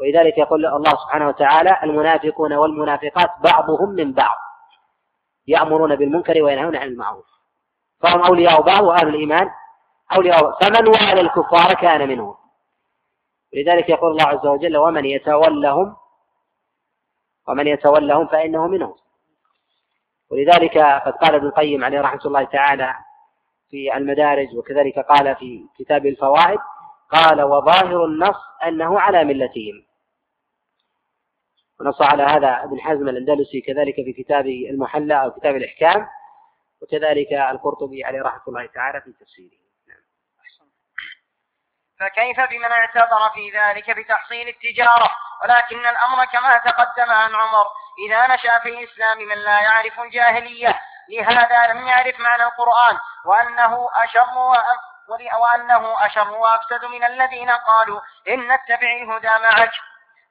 ولذلك يقول الله سبحانه وتعالى المنافقون والمنافقات بعضهم من بعض. يأمرون بالمنكر وينهون عن المعروف. فهم أولياء بعض وأهل الإيمان أولياء بعض. فمن والى الكفار كان منهم. لذلك يقول الله عز وجل ومن يتولهم ومن يتولهم فإنه منهم. ولذلك قد قال ابن القيم عليه رحمة الله تعالى في المدارج وكذلك قال في كتاب الفوائد قال وظاهر النص أنه على ملتهم. ونص على هذا ابن حزم الأندلسي كذلك في كتاب المحلى أو كتاب الإحكام وكذلك القرطبي عليه رحمة الله تعالى في تفسيره. نعم.
فكيف بمن اعتذر في ذلك بتحصيل التجارة؟ ولكن الأمر كما تقدم عن عمر إذا نشأ في الإسلام من لا يعرف الجاهلية لهذا لم يعرف معنى القرآن وأنه أشر وأنه أشر وأفسد من الذين قالوا إن نتبع الهدى معك.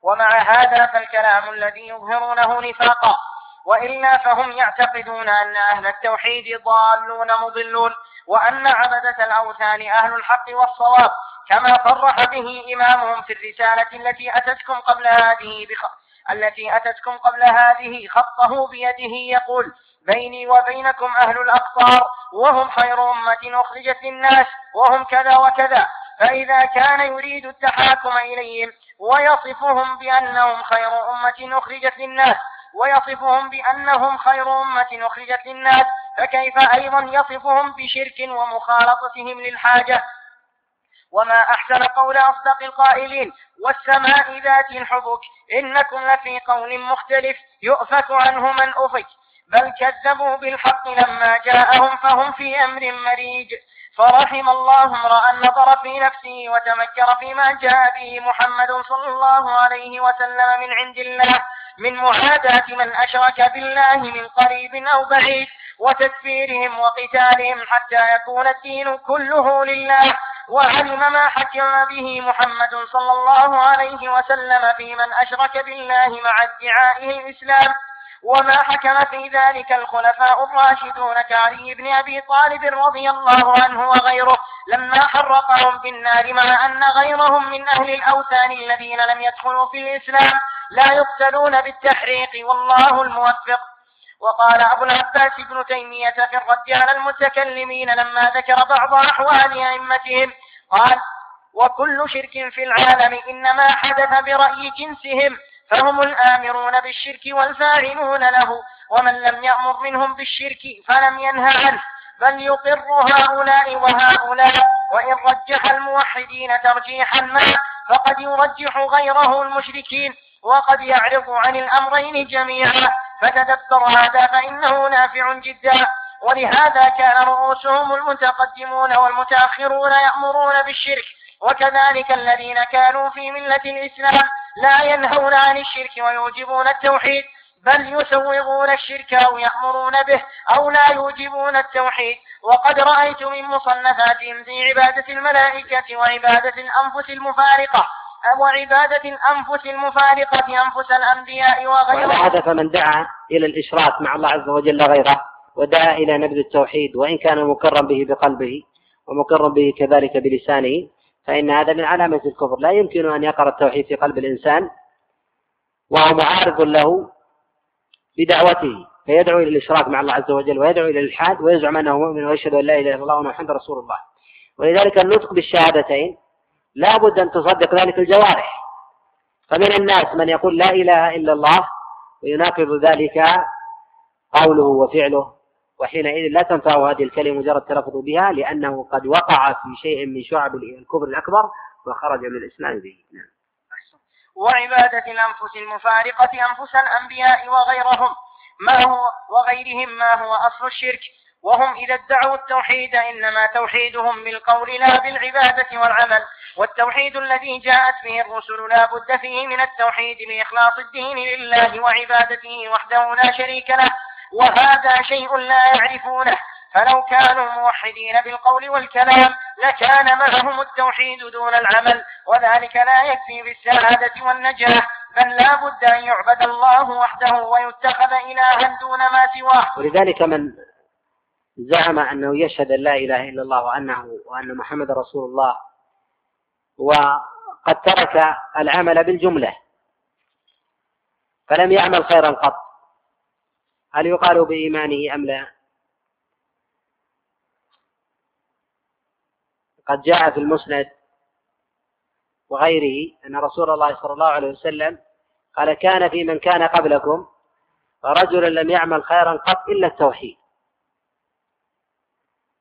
ومع هذا فالكلام الذي يظهرونه نفاقا. وإلا فهم يعتقدون أن أهل التوحيد ضالون مضلون وأن عبدة الأوثان أهل الحق والصواب كما صرح به إمامهم في الرسالة التي أتتكم قبل هذه بخ... التي أتتكم قبل هذه خطه بيده يقول بيني وبينكم أهل الأقطار وهم خير أمة أخرجت للناس وهم كذا وكذا. فإذا كان يريد التحاكم إليهم ويصفهم بأنهم خير أمة أخرجت للناس ويصفهم بأنهم خير أمة أخرجت للناس فكيف أيضا يصفهم بشرك ومخالطتهم للحاجة؟ وما أحسن قول أصدق القائلين والسماء ذات الحبك إنكم لفي قول مختلف يؤفك عنه من أفك. بل كذبوا بالحق لما جاءهم فهم في أمر مريج. فرحم الله امرأ نظر في نفسه وتمكر فيما جاء به محمد صلى الله عليه وسلم من عند الله من معاداة من أشرك بالله من قريب أو بعيد وتكفيرهم وقتالهم حتى يكون الدين كله لله. وعلم ما حكم به محمد صلى الله عليه وسلم في من أشرك بالله مع ادعائه الإسلام. وما حكم في ذلك الخلفاء الراشدون كعلي بن أبي طالب رضي الله عنه وغيره لما حرقهم بالنار مع أن غيرهم من أهل الأوثان الذين لم يدخلوا في الإسلام لا يقتلون بالتحريق والله الموفق. وقال أبو العباس ابن تيمية في الرد على المتكلمين لما ذكر بعض أحوال أئمتهم قال وكل شرك في العالم إنما حدث برأي جنسهم فهم الآمرون بالشرك والفاعلون له ومن لم يأمر منهم بالشرك فلم ينه عنه بل يقر هؤلاء وهؤلاء وإن رجح الموحدين ترجيحا ما فقد يرجح غيره المشركين وقد يعرض عن الأمرين جميعا. فتدبر هذا فإنه نافع جدا. ولهذا كان رؤوسهم المتقدمون والمتأخرون يأمرون بالشرك وكذلك الذين كانوا في ملة الإسلام لا ينهون عن الشرك ويوجبون التوحيد بل يسوغون الشرك أو يأمرون به أو لا يوجبون التوحيد. وقد رأيت من مصنفاتهم في عبادة الملائكة وعبادة الأنفس المفارقة وعبادة الأنفس المفارقة أنفس الأنبياء وغيرهم.
هذا فمن دعا إلى الإشراك مع الله عز وجل غيره ودعا إلى نبذ التوحيد وإن كان مقرا به بقلبه ومقرا به كذلك بلسانه فإن هذا من علامة الكفر. لا يمكن أن يقر التوحيد في قلب الإنسان وهو معارض له بدعوته فيدعو إلى الإشراك مع الله عز وجل ويدعو إلى الإلحاد ويزعم أنه مؤمن ويشهد أن لا إله إلا الله وأن محمد رسول الله. ولذلك النطق بالشهادتين لا بد أن تصدق ذلك الجوارح. فمن الناس من يقول لا إله إلا الله ويناقض ذلك قوله وفعله وحينئذ لا تنفع هذه الكلمة مجرد تلفظ بها لأنه قد وقع في شيء من شعب الكفر الأكبر وخرج من الإسلام به. نعم.
وعبادة الأنفس المفارقة أنفس الأنبياء وغيرهم. ما هو وغيرهم؟ ما هو أصل الشرك؟ وهم إذا ادعوا التوحيد إنما توحيدهم بالقول لا بالعبادة والعمل. والتوحيد الذي جاءت به الرسل لا بد فيه من التوحيد بإخلاص الدين لله وعبادته وحده لا شريك له. وهذا شيء لا يعرفونه. فلو كانوا موحدين بالقول والكلام لكان معهم التوحيد دون العمل وذلك لا يكفي بالسعادة والنجاح بل لا بد أن يعبد الله وحده ويتخذ إلها دون ما سواه.
ولذلك من زعم أنه يشهد أن لا إله إلا الله وأنه وأن محمد رسول الله وقد ترك العمل بالجملة فلم يعمل خيرا قط. هل يقال بإيمانه أم لا؟ قد جاء في المسند وغيره أن رسول الله صلى الله عليه وسلم قال كان في من كان قبلكم رجل لم يعمل خيرا قط إلا التوحيد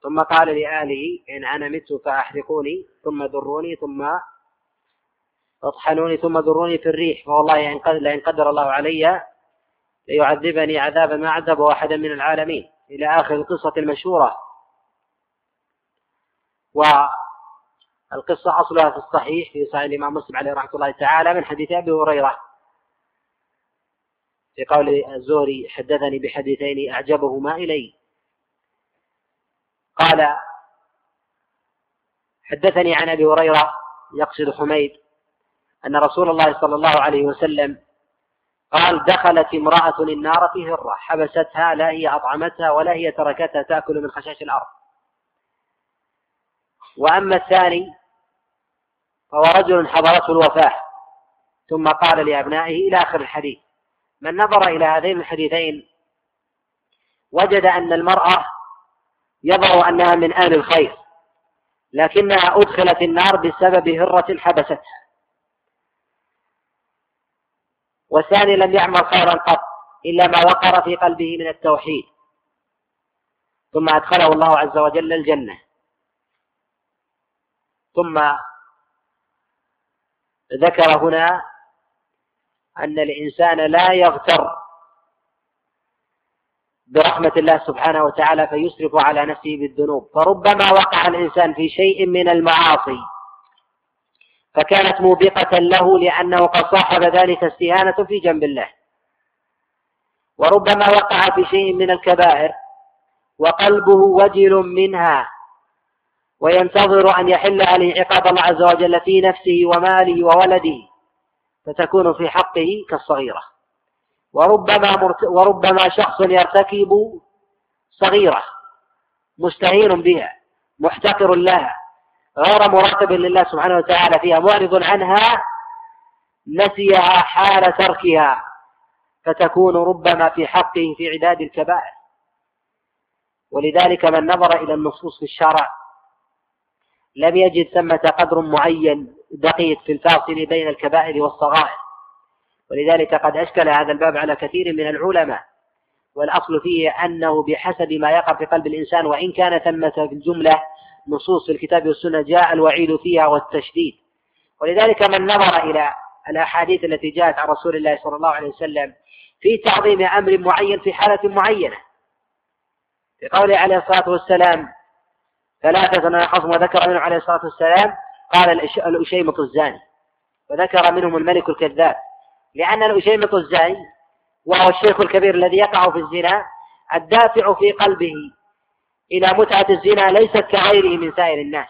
ثم قال لآله إن أنا مت فأحرقوني ثم ذروني ثم أطحنوني ثم ذروني في الريح فوالله لئن قدر الله علي ليعذبني عذابا ما عذب أحدا من العالمين. إلى آخر القصة المشهورة. والقصة أصلها في الصحيح في صحيح الإمام مسلم عليه رحمة الله تعالى من حديث أبي هريرة. في قول الزهري حدثني بحديثين أعجبهما إلي. قال حدثني عن أبي هريرة يقصد حميد أن رسول الله صلى الله عليه وسلم قال دخلت امرأة النار في هرة حبستها لا هي أطعمتها ولا هي تركتها تأكل من خشاش الأرض. وأما الثاني فهو رجل حضرته الوفاة. ثم قال لأبنائه إلى آخر الحديث. من نظر إلى هذين الحديثين وجد أن المرأة يظهر أنها من أهل الخير لكنها أدخلت النار بسبب هرة حبستها. والثاني لم يعمل خيرا قط إلا ما وقر في قلبه من التوحيد. ثم أدخله الله عز وجل الجنة. ثم ذكر هنا أن الإنسان لا يغتر برحمة الله سبحانه وتعالى فيسرف على نفسه بالذنوب. فربما وقع الإنسان في شيء من المعاصي. فكانت موبقة له لأنه قد صاحب ذلك استهانة في جنب الله. وربما وقع في شيء من الكبائر وقلبه وجل منها وينتظر أن يحل عليه عقاب الله عز وجل في نفسه وماله وولده فتكون في حقه كالصغيرة. وربما مرت... وربما شخص يرتكب صغيرة مستهين بها محتقر لها غير مراقب لله سبحانه وتعالى فيها معرض عنها نسيها حال تركها فتكون ربما في حقه في عداد الكبائر. ولذلك من نظر إلى النصوص في الشرع لم يجد ثمة قدر معين دقيق في الفاصل بين الكبائر والصغائر. ولذلك قد أشكل هذا الباب على كثير من العلماء والأصل فيه أنه بحسب ما يقع في قلب الإنسان وإن كان ثمة في الجملة نصوص الكتاب والسنة جاء الوعيد فيها والتشديد. ولذلك من نظر إلى الأحاديث التي جاءت عن رسول الله صلى الله عليه وسلم في تعظيم أمر معين في حالة معينة. في قوله عليه الصلاة والسلام ثلاثة أنا خصم وذكر منهم عليه الصلاة والسلام قال الأشيمط الزاني. وذكر منهم الملك الكذاب. لأن الأشيمط الزاني وهو الشيخ الكبير الذي يقع في الزنا الدافع في قلبه إلى متعة الزنا ليست كغيره من سائر الناس.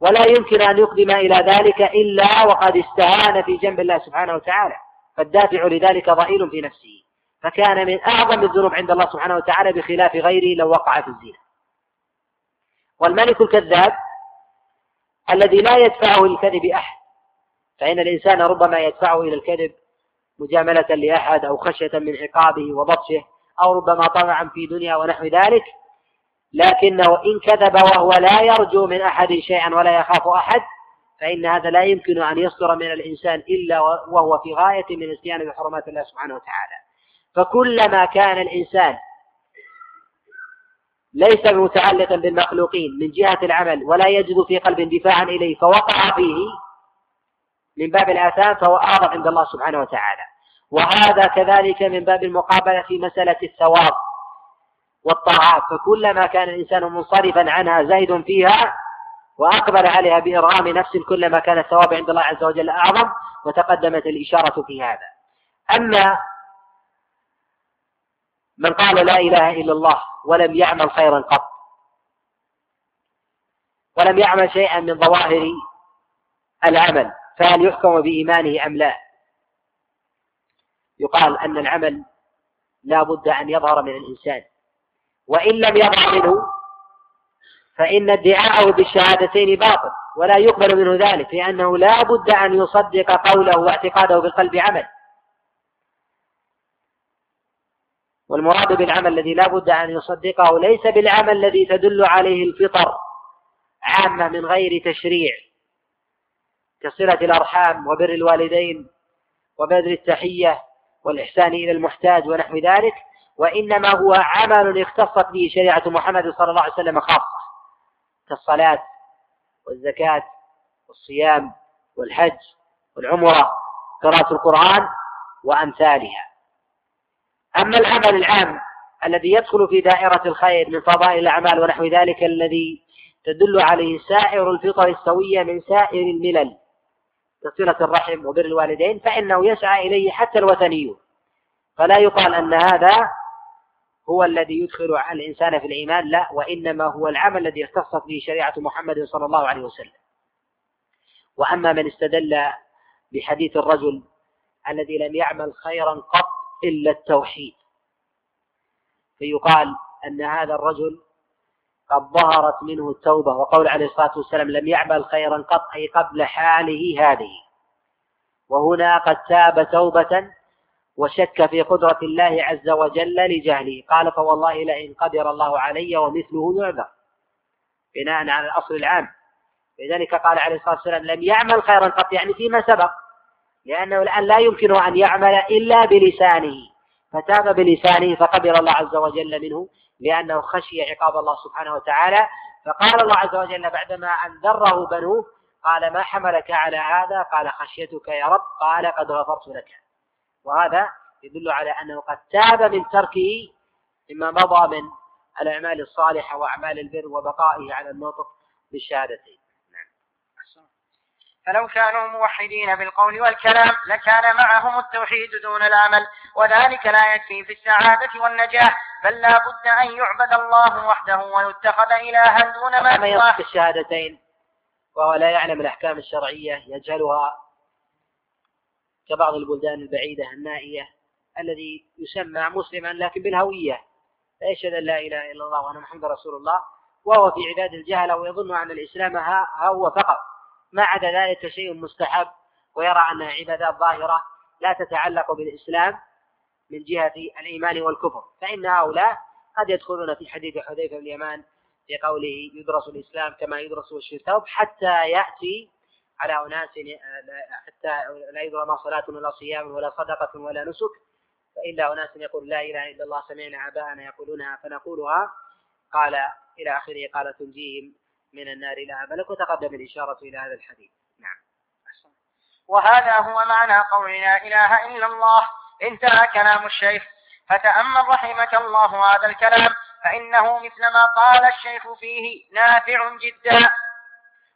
ولا يمكن أن يقدم إلى ذلك إلا وقد استهان في جنب الله سبحانه وتعالى. فالدافع لذلك ضئيل في نفسه. فكان من أعظم الذنوب عند الله سبحانه وتعالى بخلاف غيره لو وقع في الزنا. والملك الكذاب الذي لا يدفعه للكذب أحد. فإن الإنسان ربما يدفعه إلى الكذب مجاملة لأحد أو خشية من عقابه وبطشه أو ربما طمعا في دنيا ونحو ذلك. لكنه إن كذب وهو لا يرجو من أحد شيئا ولا يخاف أحد فإن هذا لا يمكن أن يصدر من الإنسان إلا وهو في غاية من الاتيان بحرمات الله سبحانه وتعالى. فكلما كان الإنسان ليس متعلقا بالمخلوقين من جهة العمل ولا يجد في قلب دفاعا إليه فوقع فيه من باب الآثام فهو أعظم عند الله سبحانه وتعالى. وهذا كذلك من باب المقابلة في مسألة الثواب. والطاعات فكلما كان الإنسان منصرفا عنها زاهد فيها وأقبل عليها بإرغام نفس كلما كان الثواب عند الله عز وجل أعظم وتقدمت الإشارة في هذا. أما من قال لا إله إلا الله ولم يعمل خيرا قط ولم يعمل شيئا من ظواهر العمل فهل يحكم بإيمانه أم لا؟ يقال أن العمل لا بد أن يظهر من الإنسان. وإن لم يظهر منه فإن ادعاءه بالشهادتين باطل ولا يقبل منه ذلك لأنه لا بد أن يصدق قوله واعتقاده بالقلب عمل. والمراد بالعمل الذي لا بد أن يصدقه ليس بالعمل الذي تدل عليه الفطر عامة من غير تشريع كصلة الأرحام وبر الوالدين وبذل التحية والإحسان إلى المحتاج ونحو ذلك. وإنما هو عمل اختصت به شريعة محمد صلى الله عليه وسلم خاصة كالصلاة والزكاة والصيام والحج والعمرة قراءة القرآن وأمثالها. أما العمل العام الذي يدخل في دائرة الخير من فضائل الأعمال ونحو ذلك الذي تدل عليه سائر الفطر السوية من سائر الملل كصلة الرحم وبر الوالدين فإنه يسعى إليه حتى الوثنيون. فلا يقال أن هذا هو الذي يدخل الإنسان في الإيمان؟ لا وإنما هو العمل الذي اختصت به شريعة محمد صلى الله عليه وسلم. وأما من استدل بحديث الرجل الذي لم يعمل خيرا قط إلا التوحيد فيقال أن هذا الرجل قد ظهرت منه التوبة وقول عليه الصلاة والسلام لم يعمل خيرا قط أي قبل حاله هذه. وهنا قد تاب توبة وشك في قدرة الله عز وجل لجهله. قال فوالله لئن قدر الله علي ومثله يعذر. بناء على الأصل العام. لذلك قال عليه الصلاة والسلام لم يعمل خيرا قط يعني فيما سبق. لأنه الآن لا يمكنه أن يعمل إلا بلسانه. فتاب بلسانه فقبل الله عز وجل منه لأنه خشي عقاب الله سبحانه وتعالى. فقال الله عز وجل بعدما أنذره بنوه قال ما حملك على هذا؟ قال خشيتك يا رب قال قد غفرت لك. وهذا يدل على أنه قد تاب من تركه مما مضى من الأعمال الصالحة وأعمال البر وبقائه على النطق بالشهادتين.
فلو كانوا موحدين بالقول والكلام لكان معهم التوحيد دون العمل وذلك لا يكفي في السعادة والنجاح بل لا بد أن يعبد الله وحده ويتخذ إلها دون ما
سواه الشهادتين وهو لا يعلم الأحكام الشرعية يجهلها كبعض البلدان البعيدة النائية الذي يسمى مسلما لكن بالهوية. لا يشهد أن لا إله إلا الله وأن محمد رسول الله وهو في عداد الجهل ويظن أن الإسلام ها هو فقط. ما عدا ذلك شيء مستحب ويرى أنها عبادات ظاهرة لا تتعلق بالإسلام من جهة الإيمان والكفر. فإن هؤلاء قد يدخلون في حديث حذيفة بن اليمان في قوله يدرس الإسلام كما يدرس الشرك. حتى يأتي على أناس حتى لا يدرى ما صلاة ولا صيام ولا صدقة ولا نسك فإلا أناس يقول لا إله إلا الله سمعنا آباءنا يقولونها فنقولها. قال إلى آخره قال تنجيهم من النار إلى ملك وتقدم الإشارة إلى هذا الحديث. نعم.
وهذا هو معنى قول لا إله إلا الله. انتهى كلام الشيخ فتأمل رحمك الله هذا الكلام فإنه مثل ما قال الشيخ فيه نافع جدا.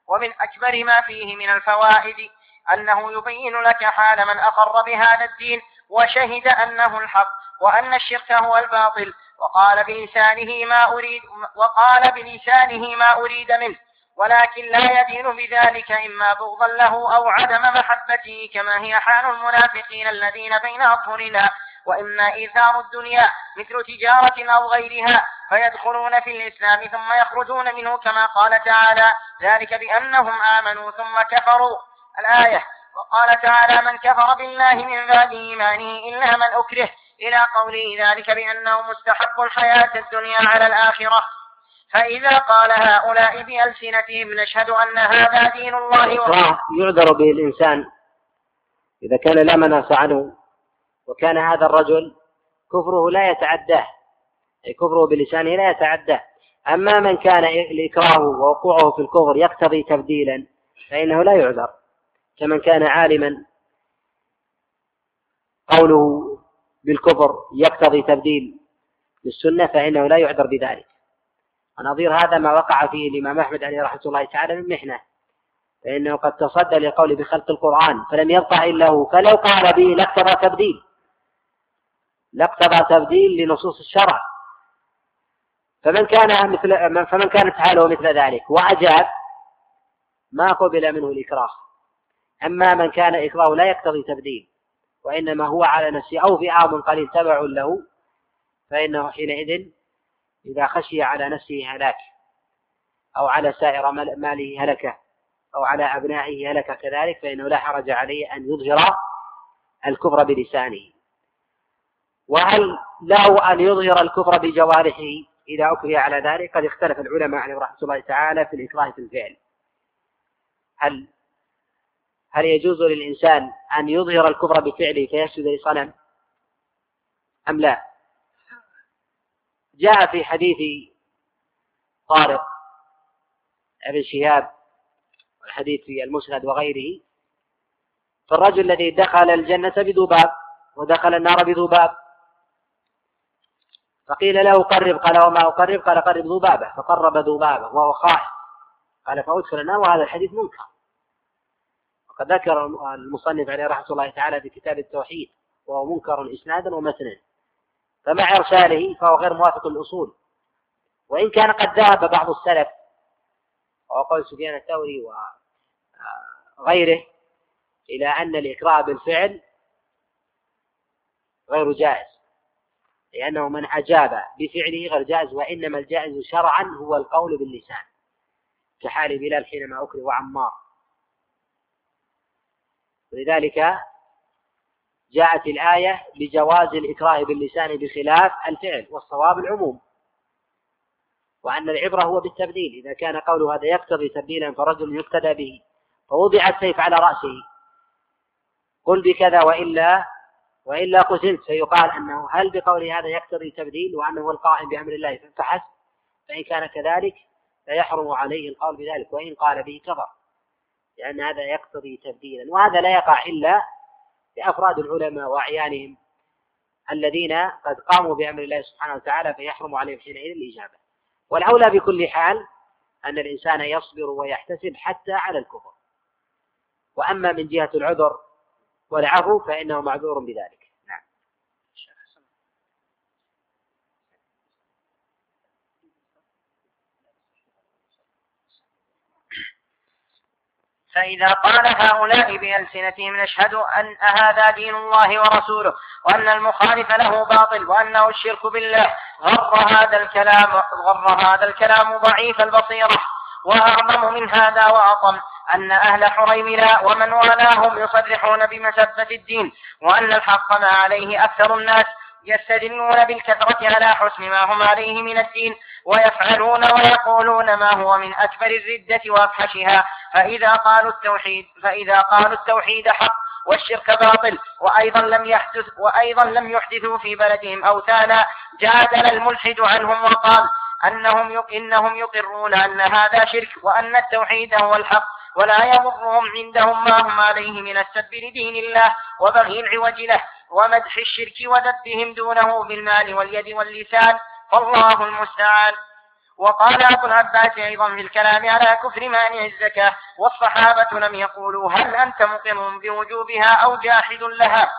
ومن أكبر ما فيه من الفوائد أنه يبين لك حال من أقر بهذا الدين وشهد أنه الحق وأن الشرك هو الباطل وقال بلسانه ما أريد وقال بلسانه ما أريد منه. ولكن لا يدين بذلك إما بغضا له أو عدم محبته كما هي حال المنافقين الذين بين أظهرنا وإما إيثار الدنيا مثل تجارة أو غيرها فيدخلون في الإسلام ثم يخرجون منه كما قال تعالى ذلك بأنهم آمنوا ثم كفروا. الآية وقال تعالى من كفر بالله من بعد إيمانه إلا من أكره إلى قوله ذلك بأنه مستحق الحياة الدنيا على الآخرة. فإذا قال هؤلاء بألسنتهم نشهد أن هذا دين الله
يعذر به الإنسان إذا كان لا مناص عنه. وكان هذا الرجل كفره لا يتعداه أي كفره بلسانه لا يتعداه. أما من كان الإكراه ووقوعه في الكفر يقتضي تبديلا فإنه لا يعذر. كمن كان عالما قوله بالكفر يقتضي تبديل للسنة فإنه لا يعذر بذلك. ونظير هذا ما وقع فيه الإمام أحمد عليه رحمة الله تعالى من محنة. فإنه قد تصدى لقول بخلق القرآن فلم يبقى إلا هو فلو قال به لاقتضى تبديل. لاقتضى تبديل لنصوص الشرع. فمن كان مثل فمن كانت حاله مثل ذلك. وأجاب ما قبل منه الإكراه. أما من كان إكراه لا يقتضي تبديل وإنما هو على نفسه أو فئام قليل تبع له فإنه حينئذ إذا خشي على نفسه هلاك أو على سائر ماله هلكة أو على أبنائه هلكة كذلك فإنه لا حرج عليه أن يظهر الكفر بلسانه. وهل له أن يظهر الكفر بجوارحه؟ إذا أكره على ذلك قد اختلف العلماء عليهم رحمة الله تعالى في الإكراه في الفعل. هل هل يجوز للإنسان أن يظهر الكفر بفعله فيسجد لصنم؟ أم لا؟ جاء في حديث طارق ابن شهاب والحديث في المسند وغيره فالرجل الذي دخل الجنة بذباب ودخل النار بذباب فقيل له قرب قال وما أقرب؟ قال قرب ذبابة فقرب ذبابة وهو خائف قال فأدخل النار وهذا الحديث منكر. وقد ذكر المصنف عليه رحمة الله تعالى في كتاب التوحيد وهو منكر إسنادا ومتنا. فمع إرساله فهو غير موافق للأصول. وإن كان قد ذهب بعض السلف وهو قول سفيان الثوري وغيره إلى أن الإكراه بالفعل غير جائز. لأنه من أجاب بفعله غير جائز وإنما الجائز شرعا هو القول باللسان. كحال بلال حينما أكره وعمار ولذلك جاءت الآية بجواز الإكراه باللسان بخلاف الفعل والصواب العموم. وأن العبرة هو بالتبديل إذا كان قوله هذا يقتضي تبديلا فرجل يقتدى به فوضع السيف على رأسه. قل بكذا وإلا وإلا قتلت فيقال أنه هل بقوله هذا يقتضي تبديل وأنه القائم بأمر الله؟ فحسب فإن كان كذلك فيحرم عليه القول بذلك وإن قال به كفر. لأن هذا يقتضي تبديلا. وهذا لا يقع إلا لأفراد العلماء وأعيانهم الذين قد قاموا بأمر الله سبحانه وتعالى فيحرم عليهم حينئذ الإجابة. والأولى بكل حال أن الإنسان يصبر ويحتسب حتى على الكفر. وأما من جهة العذر والعفو فإنه معذور بذلك.
فإذا قال هؤلاء بألسنتهم نشهد أن هذا دين الله ورسوله وأن المخالف له باطل وأنه الشرك بالله غر هذا الكلام غر هذا الكلام ضعيف البصيرة. وأعظم من هذا وأطم أن أهل حريملا ومن والاهم يصرحون بمسبة الدين وأن الحق ما عليه أكثر الناس يستدلون بالكثرة على حسن ما هم عليه من الدين ويفعلون ويقولون ما هو من أكبر الردة وأفحشها. فإذا قالوا التوحيد فإذا قالوا التوحيد حق والشرك باطل وأيضا لم يحدث وأيضا لم يحدثوا في بلدهم أوثانا جادل الملحد عنهم وقال أنهم إنهم يقرون أن هذا شرك وأن التوحيد هو الحق ولا يضرهم عندهم ما هم عليه من السب لدين الله وبغي العوج له ومدح الشرك وذبهم دونه بالمال واليد واللسان فالله المستعان. وقال أبو العباس أيضا في الكلام على كفر مانع الزكاة والصحابة لم يقولوا هل أنت مقر بوجوبها أو جاحد لها.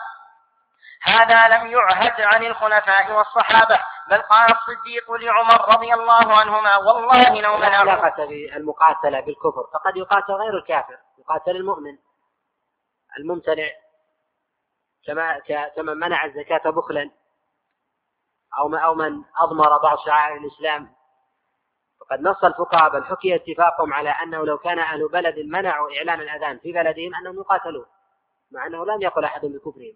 هذا لم يعهد عن الخلفاء والصحابة بل قال الصديق لعمر رضي الله عنهما والله لو
لا علاقة بالمقاتلة بالكفر فقد يقاتل غير الكافر يقاتل المؤمن الممتنع كما كمن منع الزكاة بخلا أو أو من أضمر بعض شعائر الإسلام. وقد نص الفقهاء بل حكي اتفاقهم على أنه لو كان أهل بلد منعوا إعلان الأذان في بلدهم أنهم يقاتلون مع أنه لم يقل أحد بكفرهم.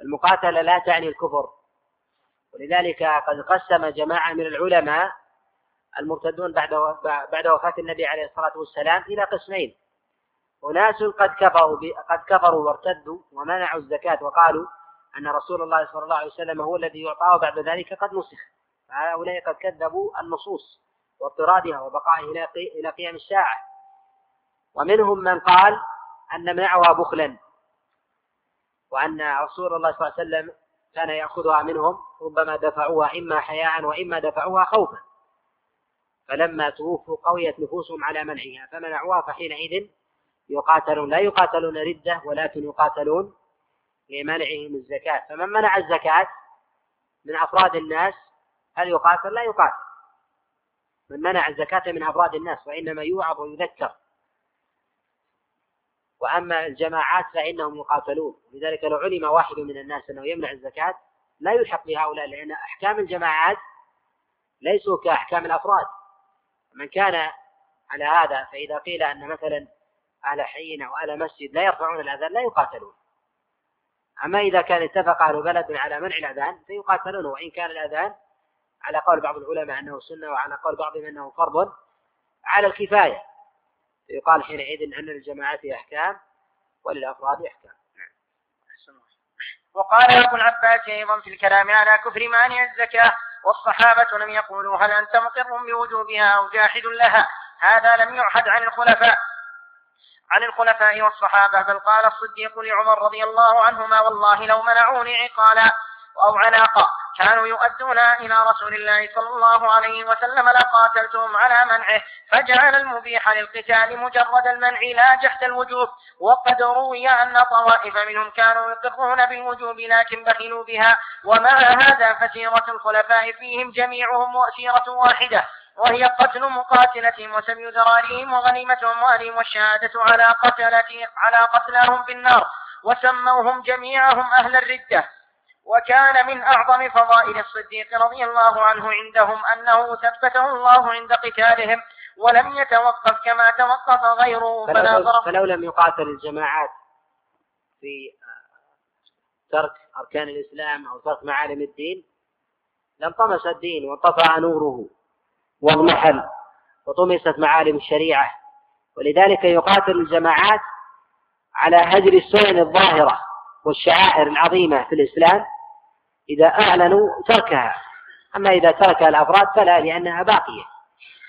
المقاتلة لا تعني الكفر. ولذلك قد قسم جماعة من العلماء المرتدون بعد بعد وفاة النبي عليه الصلاة والسلام إلى قسمين. أناس قد كفروا قد كفروا وارتدوا ومنعوا الزكاة وقالوا أن رسول الله صلى الله عليه وسلم هو الذي يعطاه بعد ذلك قد نسخ. فهؤلاء قد كذبوا النصوص واضطرادها وبقائه إلى إلى قيام الساعة. ومنهم من قال أن منعها بخلا. وأن رسول الله صلى الله عليه وسلم كان يأخذها منهم ربما دفعوها إما حياء وإما دفعوها خوفا. فلما توفوا قويت نفوسهم على منعها فمنعوها فحينئذ يقاتلون لا يقاتلون ردة ولكن يقاتلون لمنعهم الزكاة. فمن منع الزكاة من أفراد الناس هل يقاتل؟ لا يقاتل. من منع الزكاة من أفراد الناس وإنما يوعظ ويذكر. وأما الجماعات فإنهم يقاتلون. لذلك لو علم واحد من الناس أنه يمنع الزكاة لا يلحق بهؤلاء لأن أحكام الجماعات ليسوا كأحكام الأفراد. من كان على هذا فإذا قيل أن مثلا أهل حي أو أهل مسجد لا يرفعون الأذان لا يقاتلون. أما إذا كان اتفق أهل بلد على منع الأذان فيقاتلون. وإن كان الأذان على قول بعض العلماء أنه سنة وعلى قول بعضهم أنه فرض على الكفاية. يقال حينئذ أن للجماعات أحكام وللأفراد أحكام.
وقال أبو العباس أيضا في الكلام على كفر مانع الزكاة والصحابة لم يقولوا هل أنت مقر بوجوبها أو جاحد لها؟ هذا لم يعهد عن الخلفاء عن الخلفاء والصحابة بل قال الصديق لعمر رضي الله عنهما والله لو منعوني عقالا. أو عناقا كانوا يؤدون إلى رسول الله صلى الله عليه وسلم لقاتلتهم على منعه. فجعل المبيح للقتال مجرد المنع لا جحد الوجوب. وقد روي أن طوائف منهم كانوا يقرون بالوجوب لكن بخلوا بها. ومع هذا فسيرة الخلفاء فيهم جميعهم سيرة واحدة. وهي قتل مقاتلتهم وسبي ذراريهم وغنيمة أموالهم والشهادة على قتلة على قتلاهم بالنار وسموهم جميعهم أهل الردة. وكان من أعظم فضائل الصديق رضي الله عنه عندهم أنه ثبته الله عند قتالهم ولم يتوقف كما توقف غيره.
فلو, فلو لم يقاتل الجماعات في ترك أركان الإسلام أو ترك معالم الدين لانطمس الدين وانطفأ نوره واضمحل وطمست معالم الشريعة. ولذلك يقاتل الجماعات على هجر السنن الظاهرة والشعائر العظيمة في الإسلام إذا أعلنوا تركها. أما إذا تركها الأفراد فلا لأنها باقية.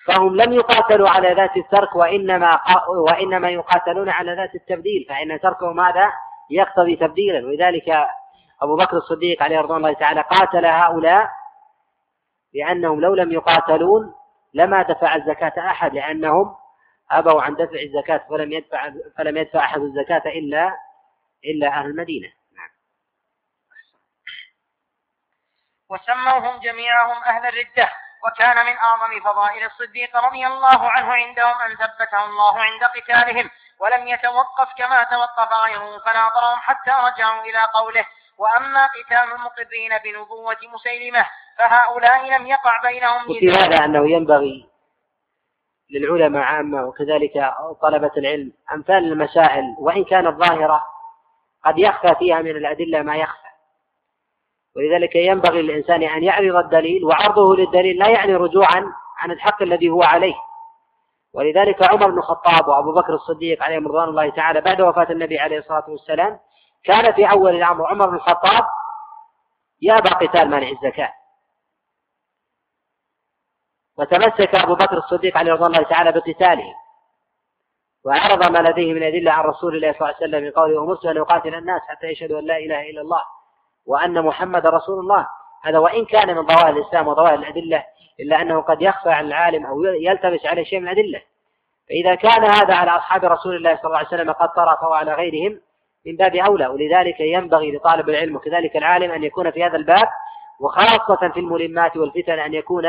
فهم لم يقاتلوا على ذات الترك وإنما وإنما يقاتلون على ذات التبديل. فإن تركهم هذا يقتضي تبديلا. ولذلك أبو بكر الصديق عليه رضوان الله تعالى قاتل هؤلاء لأنهم لو لم يقاتلون لما دفع الزكاة أحد لأنهم أبوا عن دفع الزكاة فلم يدفع فلم يدفع أحد الزكاة إلا إلا أهل المدينة نعم.
وسموهم جميعهم أهل الردة وكان من أعظم فضائل الصديق رضي الله عنه عندهم أن ثبته الله عند قتالهم ولم يتوقف كما توقف غيره فناظرهم حتى رجعوا إلى قوله وأما قتال المقرين بنبوة مسيلمة فهؤلاء لم يقع بينهم
وفي هذا أنه ينبغي للعلماء عامة وكذلك طلبة العلم أمثال المسائل وإن كانت ظاهرة قد يخفى فيها من الأدلة ما يخفى. ولذلك ينبغي للإنسان أن يعرض الدليل وعرضه للدليل لا يعني رجوعا عن الحق الذي هو عليه. ولذلك عمر بن الخطاب وأبو بكر الصديق عليهم رضوان الله تعالى بعد وفاة النبي عليه الصلاة والسلام كان في أول الأمر عمر بن الخطاب يأبى قتال مانع الزكاة. وتمسك أبو بكر الصديق عليه رضوان الله تعالى بقتاله. وعرض ما لديه من أدلة عن رسول الله صلى الله عليه وسلم من قوله أن يقاتل الناس حتى يشهدوا أن لا إله إلا الله. وأن محمد رسول الله. هذا وإن كان من ظواهر الإسلام وظواهر الأدلة إلا أنه قد يخفى على العالم أو يلتبس عليه شيء من الأدلة. فإذا كان هذا على أصحاب رسول الله صلى الله عليه وسلم قد طرأ فهو على غيرهم من باب أولى ولذلك ينبغي لطالب العلم وكذلك العالم أن يكون في هذا الباب وخاصة في الملمات والفتن أن يكون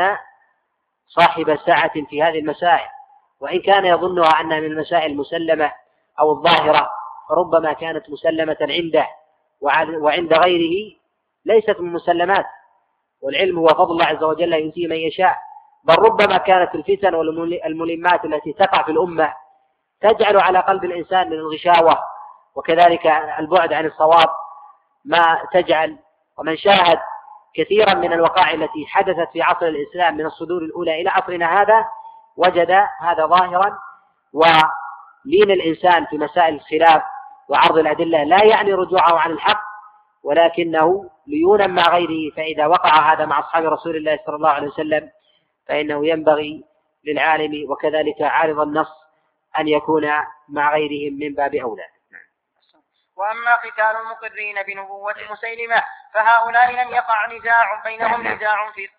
صاحب سعة في هذه المسائل. وإن كان يظنها أنها من المسائل المسلمة أو الظاهرة فربما كانت مسلمة عنده. وعند غيره ليست من مسلمات. والعلم هو فضل الله عز وجل يؤتيه من يشاء. بل ربما كانت الفتن والملمات التي تقع في الأمة تجعل على قلب الإنسان من الغشاوة وكذلك البعد عن الصواب ما تجعل. ومن شاهد كثيرا من الوقائع التي حدثت في عصر الإسلام من الصدور الأولى إلى عصرنا هذا وجد هذا ظاهرا. ولين الإنسان في مسائل الخلاف وعرض الأدلة لا يعني رجوعه عن الحق ولكنه ليونا مع غيره فإذا وقع هذا مع أصحاب رسول الله صلى الله عليه وسلم فإنه ينبغي للعالم وكذلك عارض النص أن يكون مع غيرهم من باب أولى.
وأما قتال المقرين بنبوة مسيلمة فهؤلاء لم يقع نزاع بينهم نزاع في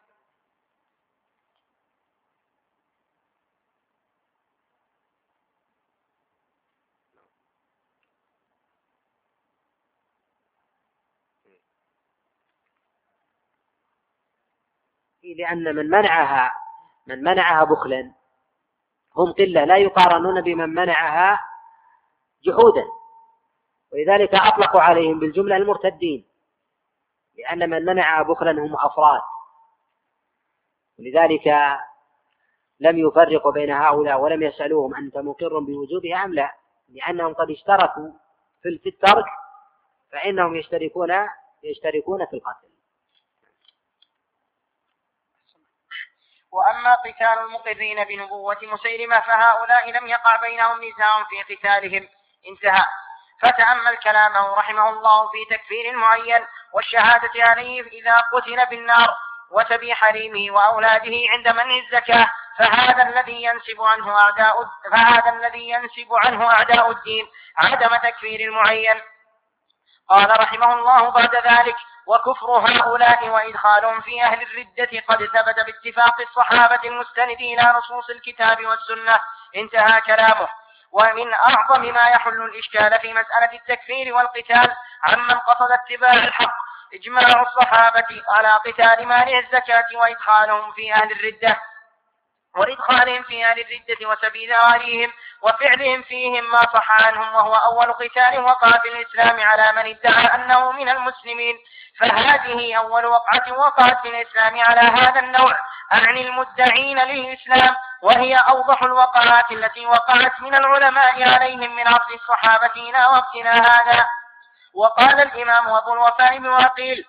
لأن من منعها من منعها بخلا. هم قلة لا يقارنون بمن منعها جحودا. ولذلك أطلقوا عليهم بالجملة المرتدين. لأن من منعها بخلا هم أفراد. ولذلك لم يفرقوا بين هؤلاء ولم يسألوهم أنت مقر بوجوبها أم لا. لأنهم قد اشتركوا في الترك فإنهم يشتركون يشتركون في القتل.
وأما قتال المقرين بنبوة مسيلمة فهؤلاء لم يقع بينهم نزاع في قتالهم. انتهى. فتأمل كلامه رحمه الله في تكفير المعين والشهادة عليه إذا قتل بالنار وتبي حريمه وأولاده عند منع الزكاة فهذا الذي ينسب عنه أعداء فهذا الذي ينسب عنه أعداء الدين. عدم تكفير المعين. قال رحمه الله بعد ذلك وكفر هؤلاء وإدخالهم في أهل الردة قد ثبت باتفاق الصحابة المستند إلى نصوص الكتاب والسنة. انتهى كلامه. ومن أعظم ما يحل الإشكال في مسألة التكفير والقتال عمن قصد اتباع الحق إجماع الصحابة على قتال مانع الزكاة وإدخالهم في أهل الردة. وإدخالهم في أهل الردة وسبيل ذواريهم وفعلهم فيهم ما صح عنهم وهو أول قتال وقع في الإسلام على من ادعى أنه من المسلمين. فهذه أول وقعة وقعت في الإسلام على هذا النوع عن المدعين للإسلام وهي أوضح الوقعات التي وقعت من العلماء عليهم من عصر الصحابة إلى وقتنا هذا. وقال الإمام أبو الوفاء بن وقيل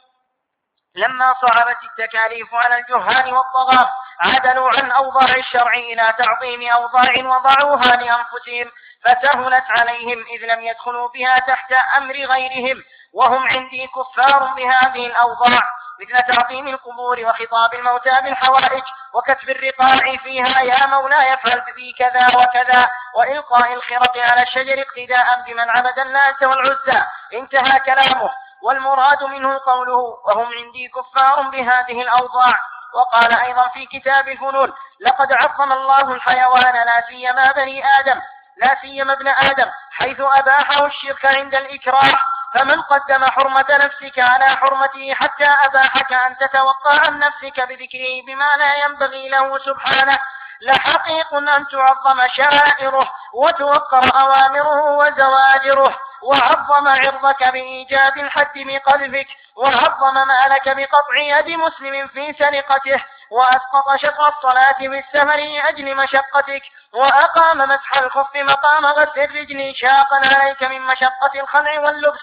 لما صعبت التكاليف على الجهال والطغاة عدلوا عن أوضاع الشرع إلى تعظيم أوضاع وضعوها لأنفسهم فسهلت عليهم إذ لم يدخلوا بها تحت أمر غيرهم وهم عندي كفار بهذه الأوضاع مثل تعظيم القبور وخطاب الموتى بالحوائج وكتب الرقاع فيها يا مولاي افعل بي كذا وكذا وإلقاء الخرق على الشجر اقتداء بمن عبد الناس والعزى انتهى كلامه. والمراد منه قوله وهم عندي كفار بهذه الأوضاع. وقال أيضا في كتاب الفنون لقد عظم الله الحيوان لا سيما بني آدم لا سيما ابن آدم حيث أباحه الشرك عند الإكراه. فمن قدم حرمة نفسك على حرمته حتى أباحك أن تتوقع عن نفسك بذكره بما لا ينبغي له سبحانه لحقيق أن تعظم شرائره وتوقر أوامره وزواجره. وعظم عرضك بإيجاب الحد بقلبك وعظم مالك بقطع يد مسلم في سرقته وأسقط شطر الصلاة بالسفر لأجل مشقتك وأقام مسح الخف مقام غسل الرجل شاقا عليك من مشقة الخلع واللبس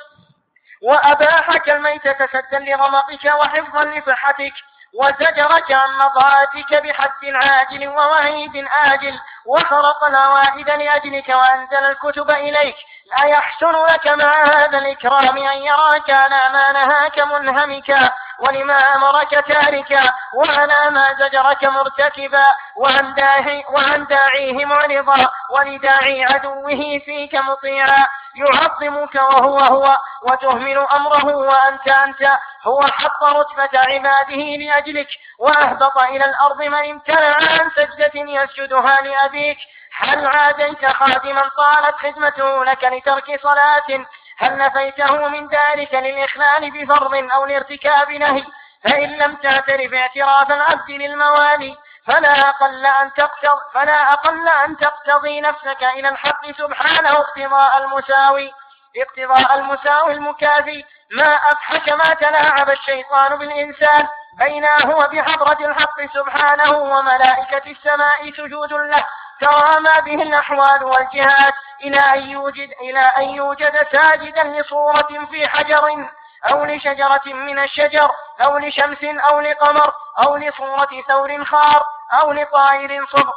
وأباحك الميتة سدا لغمقك وحفظا لصحتك. وزجرك عن مضاتك بحد عاجل ووعيد آجل وخرق الأوائد لأجلك وأنزل الكتب إليك. لا يحسن لك مع هذا الإكرام أن يراك على ما نهاك منهمكا ولما أمرك تاركا؟ وعلى ما زجرك مرتكبا؟ وعن, داعي وعن داعيه معرضا ولداعي عدوه فيك مطيعا. يعظمك وهو هو وتهمل أمره وأنت أنت. هو حط رتبة عباده لأجلك. وأهبط إلى الأرض من امتنع عن سجدة يسجدها لأبيك. هل عاديت خادما طالت خدمته لك لترك صلاة؟ هل نفيته من ذلك للإخلال بفرض أو لارتكاب نهي؟ فإن لم تعترف اعتراف العبد للموالي فلا أقل أن تقتضي فلا أقل أن تقتضي نفسك إلى الحق سبحانه اقتضاء المساوي اقتضاء المساوي المكافي. ما أفحش ما تلاعب الشيطان بالإنسان. بين هو بحضرة الحق سبحانه وملائكة السماء سجود له. ترامى به الأحوال والجهات إلى أن يوجد إلى أن يوجد ساجدا لصورة في حجر. أو لشجرة من الشجر أو لشمس أو لقمر أو لصورة ثور خار أو لطائر صبر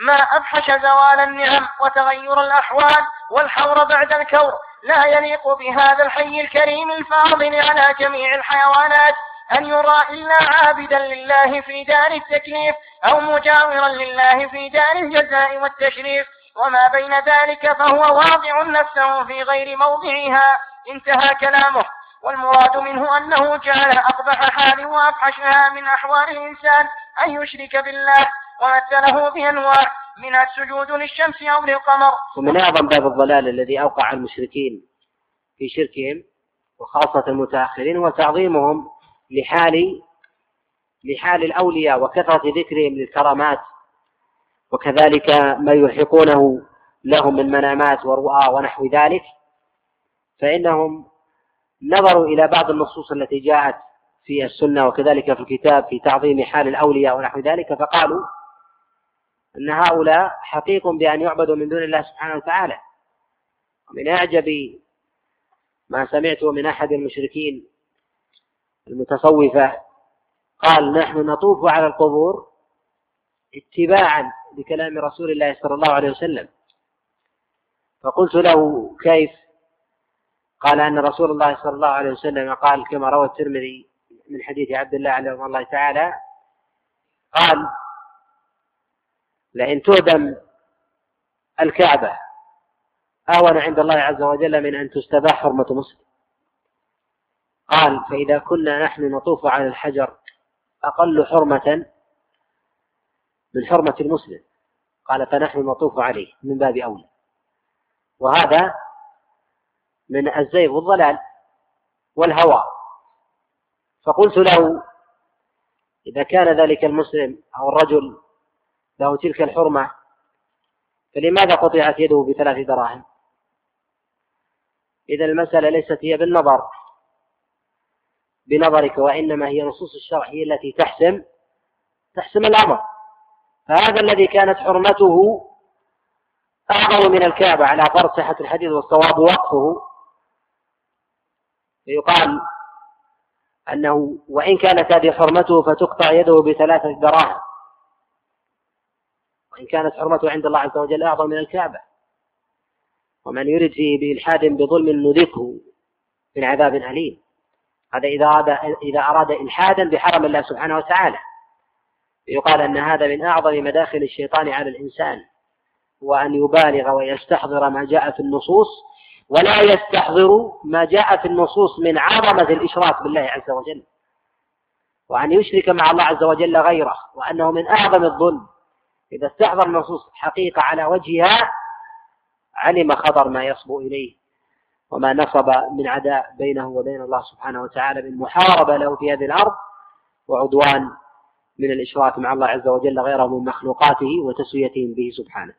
ما أفحش زوال النعم وتغير الأحوال والحور بعد الكور. لا يليق بهذا الحي الكريم الفاضل على جميع الحيوانات أن يرى إلا عابدا لله في دار التكليف أو مجاورا لله في دار الجزاء والتشريف. وما بين ذلك فهو واضع نفسه في غير موضعها. انتهى كلامه. والمراد منه أنه جعل أقبح حال وأفحشها من أحوال الإنسان أن يشرك بالله ومثله بأنواع. من السجود للشمس أو للقمر.
ومن أعظم باب الضلال الذي أوقع المشركين في شركهم وخاصة المتأخرين هو تعظيمهم لحال لحال الأولياء وكثرة ذكرهم للكرامات وكذلك ما يلحقونه لهم من منامات ورؤى ونحو ذلك. فإنهم نظروا إلى بعض النصوص التي جاءت في السنة وكذلك في الكتاب في تعظيم حال الأولياء ونحو ذلك فقالوا أن هؤلاء حقيق بأن يعبدوا من دون الله سبحانه وتعالى. ومن أعجب ما سمعته من أحد المشركين المتصوفة قال نحن نطوف على القبور اتباعا لكلام رسول الله صلى الله عليه وسلم. فقلت له كيف؟ قال أن رسول الله صلى الله عليه وسلم قال كما روى الترمذي من حديث عبد الله عليه الله تعالى قال لئن تهدم الكعبة أهون عند الله عز وجل من أن تستباح حرمة مسلم. قال فإذا كنا نحن نطوف على الحجر أقل حرمة من حرمة المسلم. قال فنحن نطوف عليه من باب أولى. وهذا من الزيغ والضلال والهوى. فقلت له إذا كان ذلك المسلم أو الرجل له تلك الحرمة فلماذا قطعت يده بثلاث دراهم؟ إذا المسألة ليست هي بالنظر بنظرك وإنما هي نصوص الشرع هي التي تحسم تحسم الأمر. فهذا الذي كانت حرمته أعظم من الكعبة على فرض صحة الحديث والصواب وقفه فيقال أنه وإن كانت هذه حرمته فتقطع يده بثلاثة دراهم. وإن كانت حرمته عند الله عز وجل أعظم من الكعبة. ومن يرد فيه بإلحاد بظلم نذقه من عذاب أليم. هذا إذا أراد إذا أراد إلحادا بحرم الله سبحانه وتعالى. يقال أن هذا من أعظم مداخل الشيطان على الإنسان. وأن يبالغ ويستحضر ما جاء في النصوص ولا يستحضر ما جاء في النصوص من عظمة الإشراك بالله عز وجل. وأن يشرك مع الله عز وجل غيره وأنه من أعظم الظلم. إذا استحضر النصوص حقيقة على وجهها علم خطر ما يصبو إليه وما نصب من عداء بينه وبين الله سبحانه وتعالى من محاربة له في هذه الأرض وعدوان من الإشراك مع الله عز وجل غيره من مخلوقاته وتسويتهم به سبحانه.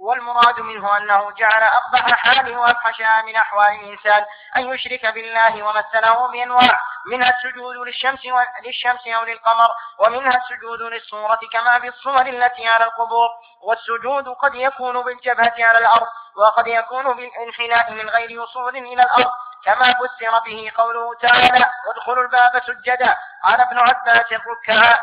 والمراد منه أنه جعل أقبح حاله وأفحشها من أحوال الإنسان أن يشرك بالله ومثله بأنواع منها السجود للشمس للشمس أو للقمر ومنها السجود للصورة كما في الصور التي على القبور والسجود قد يكون بالجبهة على الأرض وقد يكون بالانحناء من غير وصول إلى الأرض كما فسر به قوله تعالى وادخلوا الباب سجدا قال ابن عباس ركعا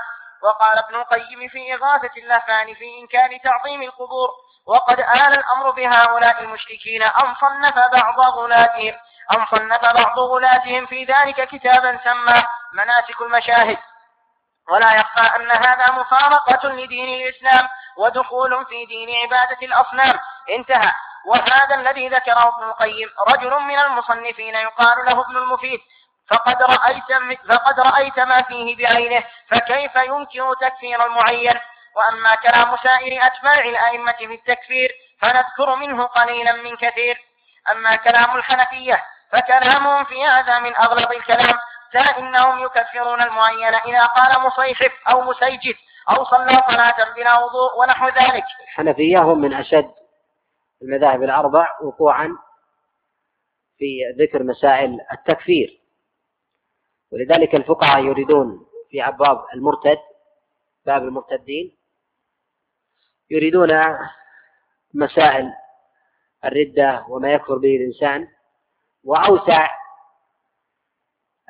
وقال ابن القيم في إغاثة اللهفان في إنكار تعظيم القبور وقد آل الأمر بهؤلاء المشركين أن صنف بعض غلاتهم أن صنف بعض غلاتهم في ذلك كتابا سماه مناسك المشاهد. ولا يخفى أن هذا مفارقة لدين الإسلام ودخول في دين عبادة الأصنام. انتهى. وهذا الذي ذكره ابن القيم رجل من المصنفين يقال له ابن المفيد. فقد رأيت فقد رأيت ما فيه بعينه فكيف ينكر تكفير المعين؟ وأما كلام سائر أتباع الأئمة في التكفير فنذكر منه قليلا من كثير. أما كلام الحنفية فكلامهم في هذا من أغلب الكلام فإنهم يكفرون المعين إذا قال مصيحف أو مسيجد أو صلى صلاة بلا وضوء ونحو ذلك.
الحنفية هم من أشد المذاهب الأربع وقوعا في ذكر مسائل التكفير. ولذلك الفقهاء يريدون في أبواب المرتد باب المرتدين يريدون مسائل الردة وما يكفر به الإنسان وأوسع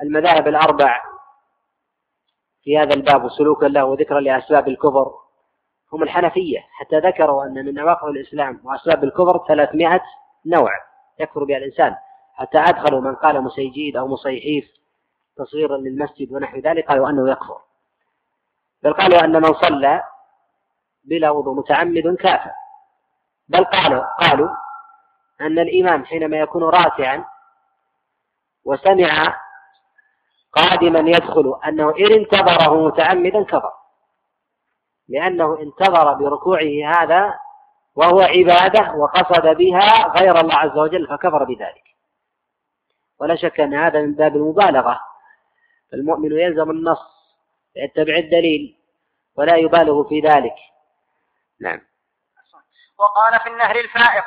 المذاهب الأربع في هذا الباب سلوكا له وذكرا لأسباب الكفر هم الحنفية حتى ذكروا أن من نواقض الإسلام وأسباب الكفر ثلاثمائة نوع يكفر بها الإنسان حتى أدخلوا من قال مسيجيد أو مصيحيف تصغيرا للمسجد ونحو ذلك قالوا أنه يكفر. بل قالوا أن من صلى بلا وضوء متعمد كافر. بل قالوا قالوا أن الإمام حينما يكون راسعا وسمع قادما يدخل أنه إن انتظره متعمدا كفر. لأنه انتظر بركوعه هذا وهو عبادة وقصد بها غير الله عز وجل فكفر بذلك. ولا شك أن هذا من باب المبالغة. المؤمن يلزم النص يتبع الدليل ولا يبالغ في ذلك. نعم.
وقال في النهر الفائق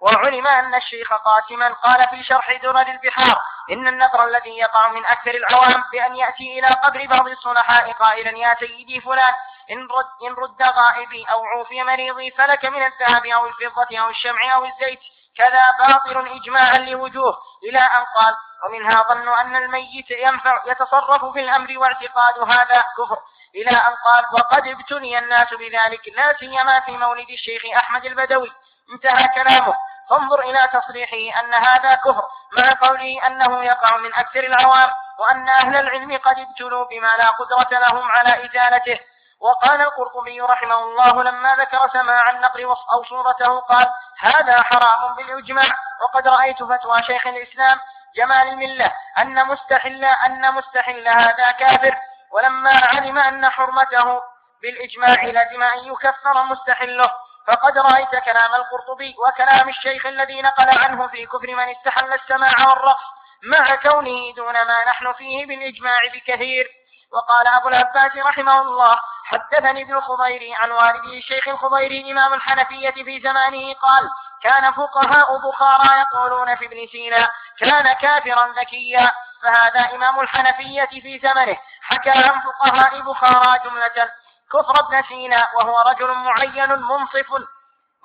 وعلم أن الشيخ قاسما قال في شرح درر البحار إن النظر الذي يقع من أكثر العوام بأن يأتي إلى قبر بعض الصلحاء قائلا يا سيدي فلان إن رد, إن رد غائبي أو عوفي مريضي فلك من الذهب أو الفضة أو الشمع أو الزيت. كذا باطل إجماعا لوجوه إلى أن قال ومنها ظن أن الميت ينفع يتصرف في الأمر واعتقاد هذا كفر إلى أن قال وقد ابتلي الناس بذلك لا سيما في مولد الشيخ أحمد البدوي. انتهى كلامه. فانظر إلى تصريحه أن هذا كفر مع قوله أنه يقع من أكثر العوام وأن أهل العلم قد ابتلوا بما لا قدرة لهم على إزالته. وقال القرطبي رحمه الله لما ذكر سماع النقل أو صورته قال هذا حرام بالإجماع وقد رأيت فتوى شيخ الإسلام جمال الملة أن مستحل أن مستحل هذا كافر. ولما علم أن حرمته بالإجماع لزم أن يكفر مستحله. فقد رأيت كلام القرطبي وكلام الشيخ الذي نقل عنه في كفر من استحل السماع والرقص مع كونه دون ما نحن فيه بالإجماع بكثير. وقال أبو العباس رحمه الله حدثني ابن الخضيري عن والده الشيخ الخضيري إمام الحنفية في زمانه قال كان فقهاء بخارى يقولون في ابن سينا كان كافرا ذكيا فهذا إمام الحنفية في زمنه. حكى عن فقهاء بخارى جملة كفر ابن سينا وهو رجل معين منصف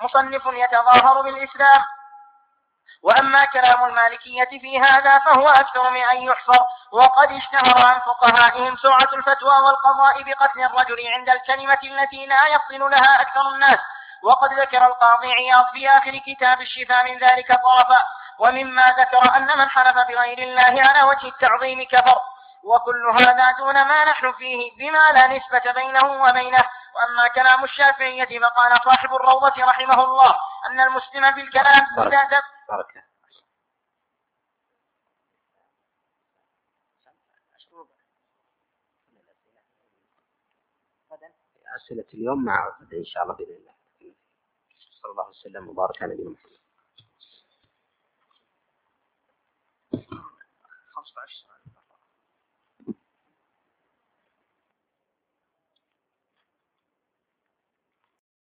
مصنف يتظاهر بالإسلام وأما كلام المالكية في هذا فهو أكثر من أن يحصر وقد اشتهر عن فقهائهم سرعة الفتوى والقضاء بقتل الرجل عند الكلمة التي لا يفصل لها أكثر الناس. وقد ذكر القاضي عياض في آخر كتاب الشفاء من ذلك طرفا. ومما ذكر أن من حلف بغير الله على وجه التعظيم كفر. وكل هذا دون ما نحن فيه بما لا نسبة بينه وبينه. وأما كلام الشافعية فقال صاحب الروضة رحمه الله أن المسلم في الكلام إذا بركة
أسئلة اليوم مع إن شاء الله بإذن الله. صلى الله وسلم وبارك على نبينا محمد. 15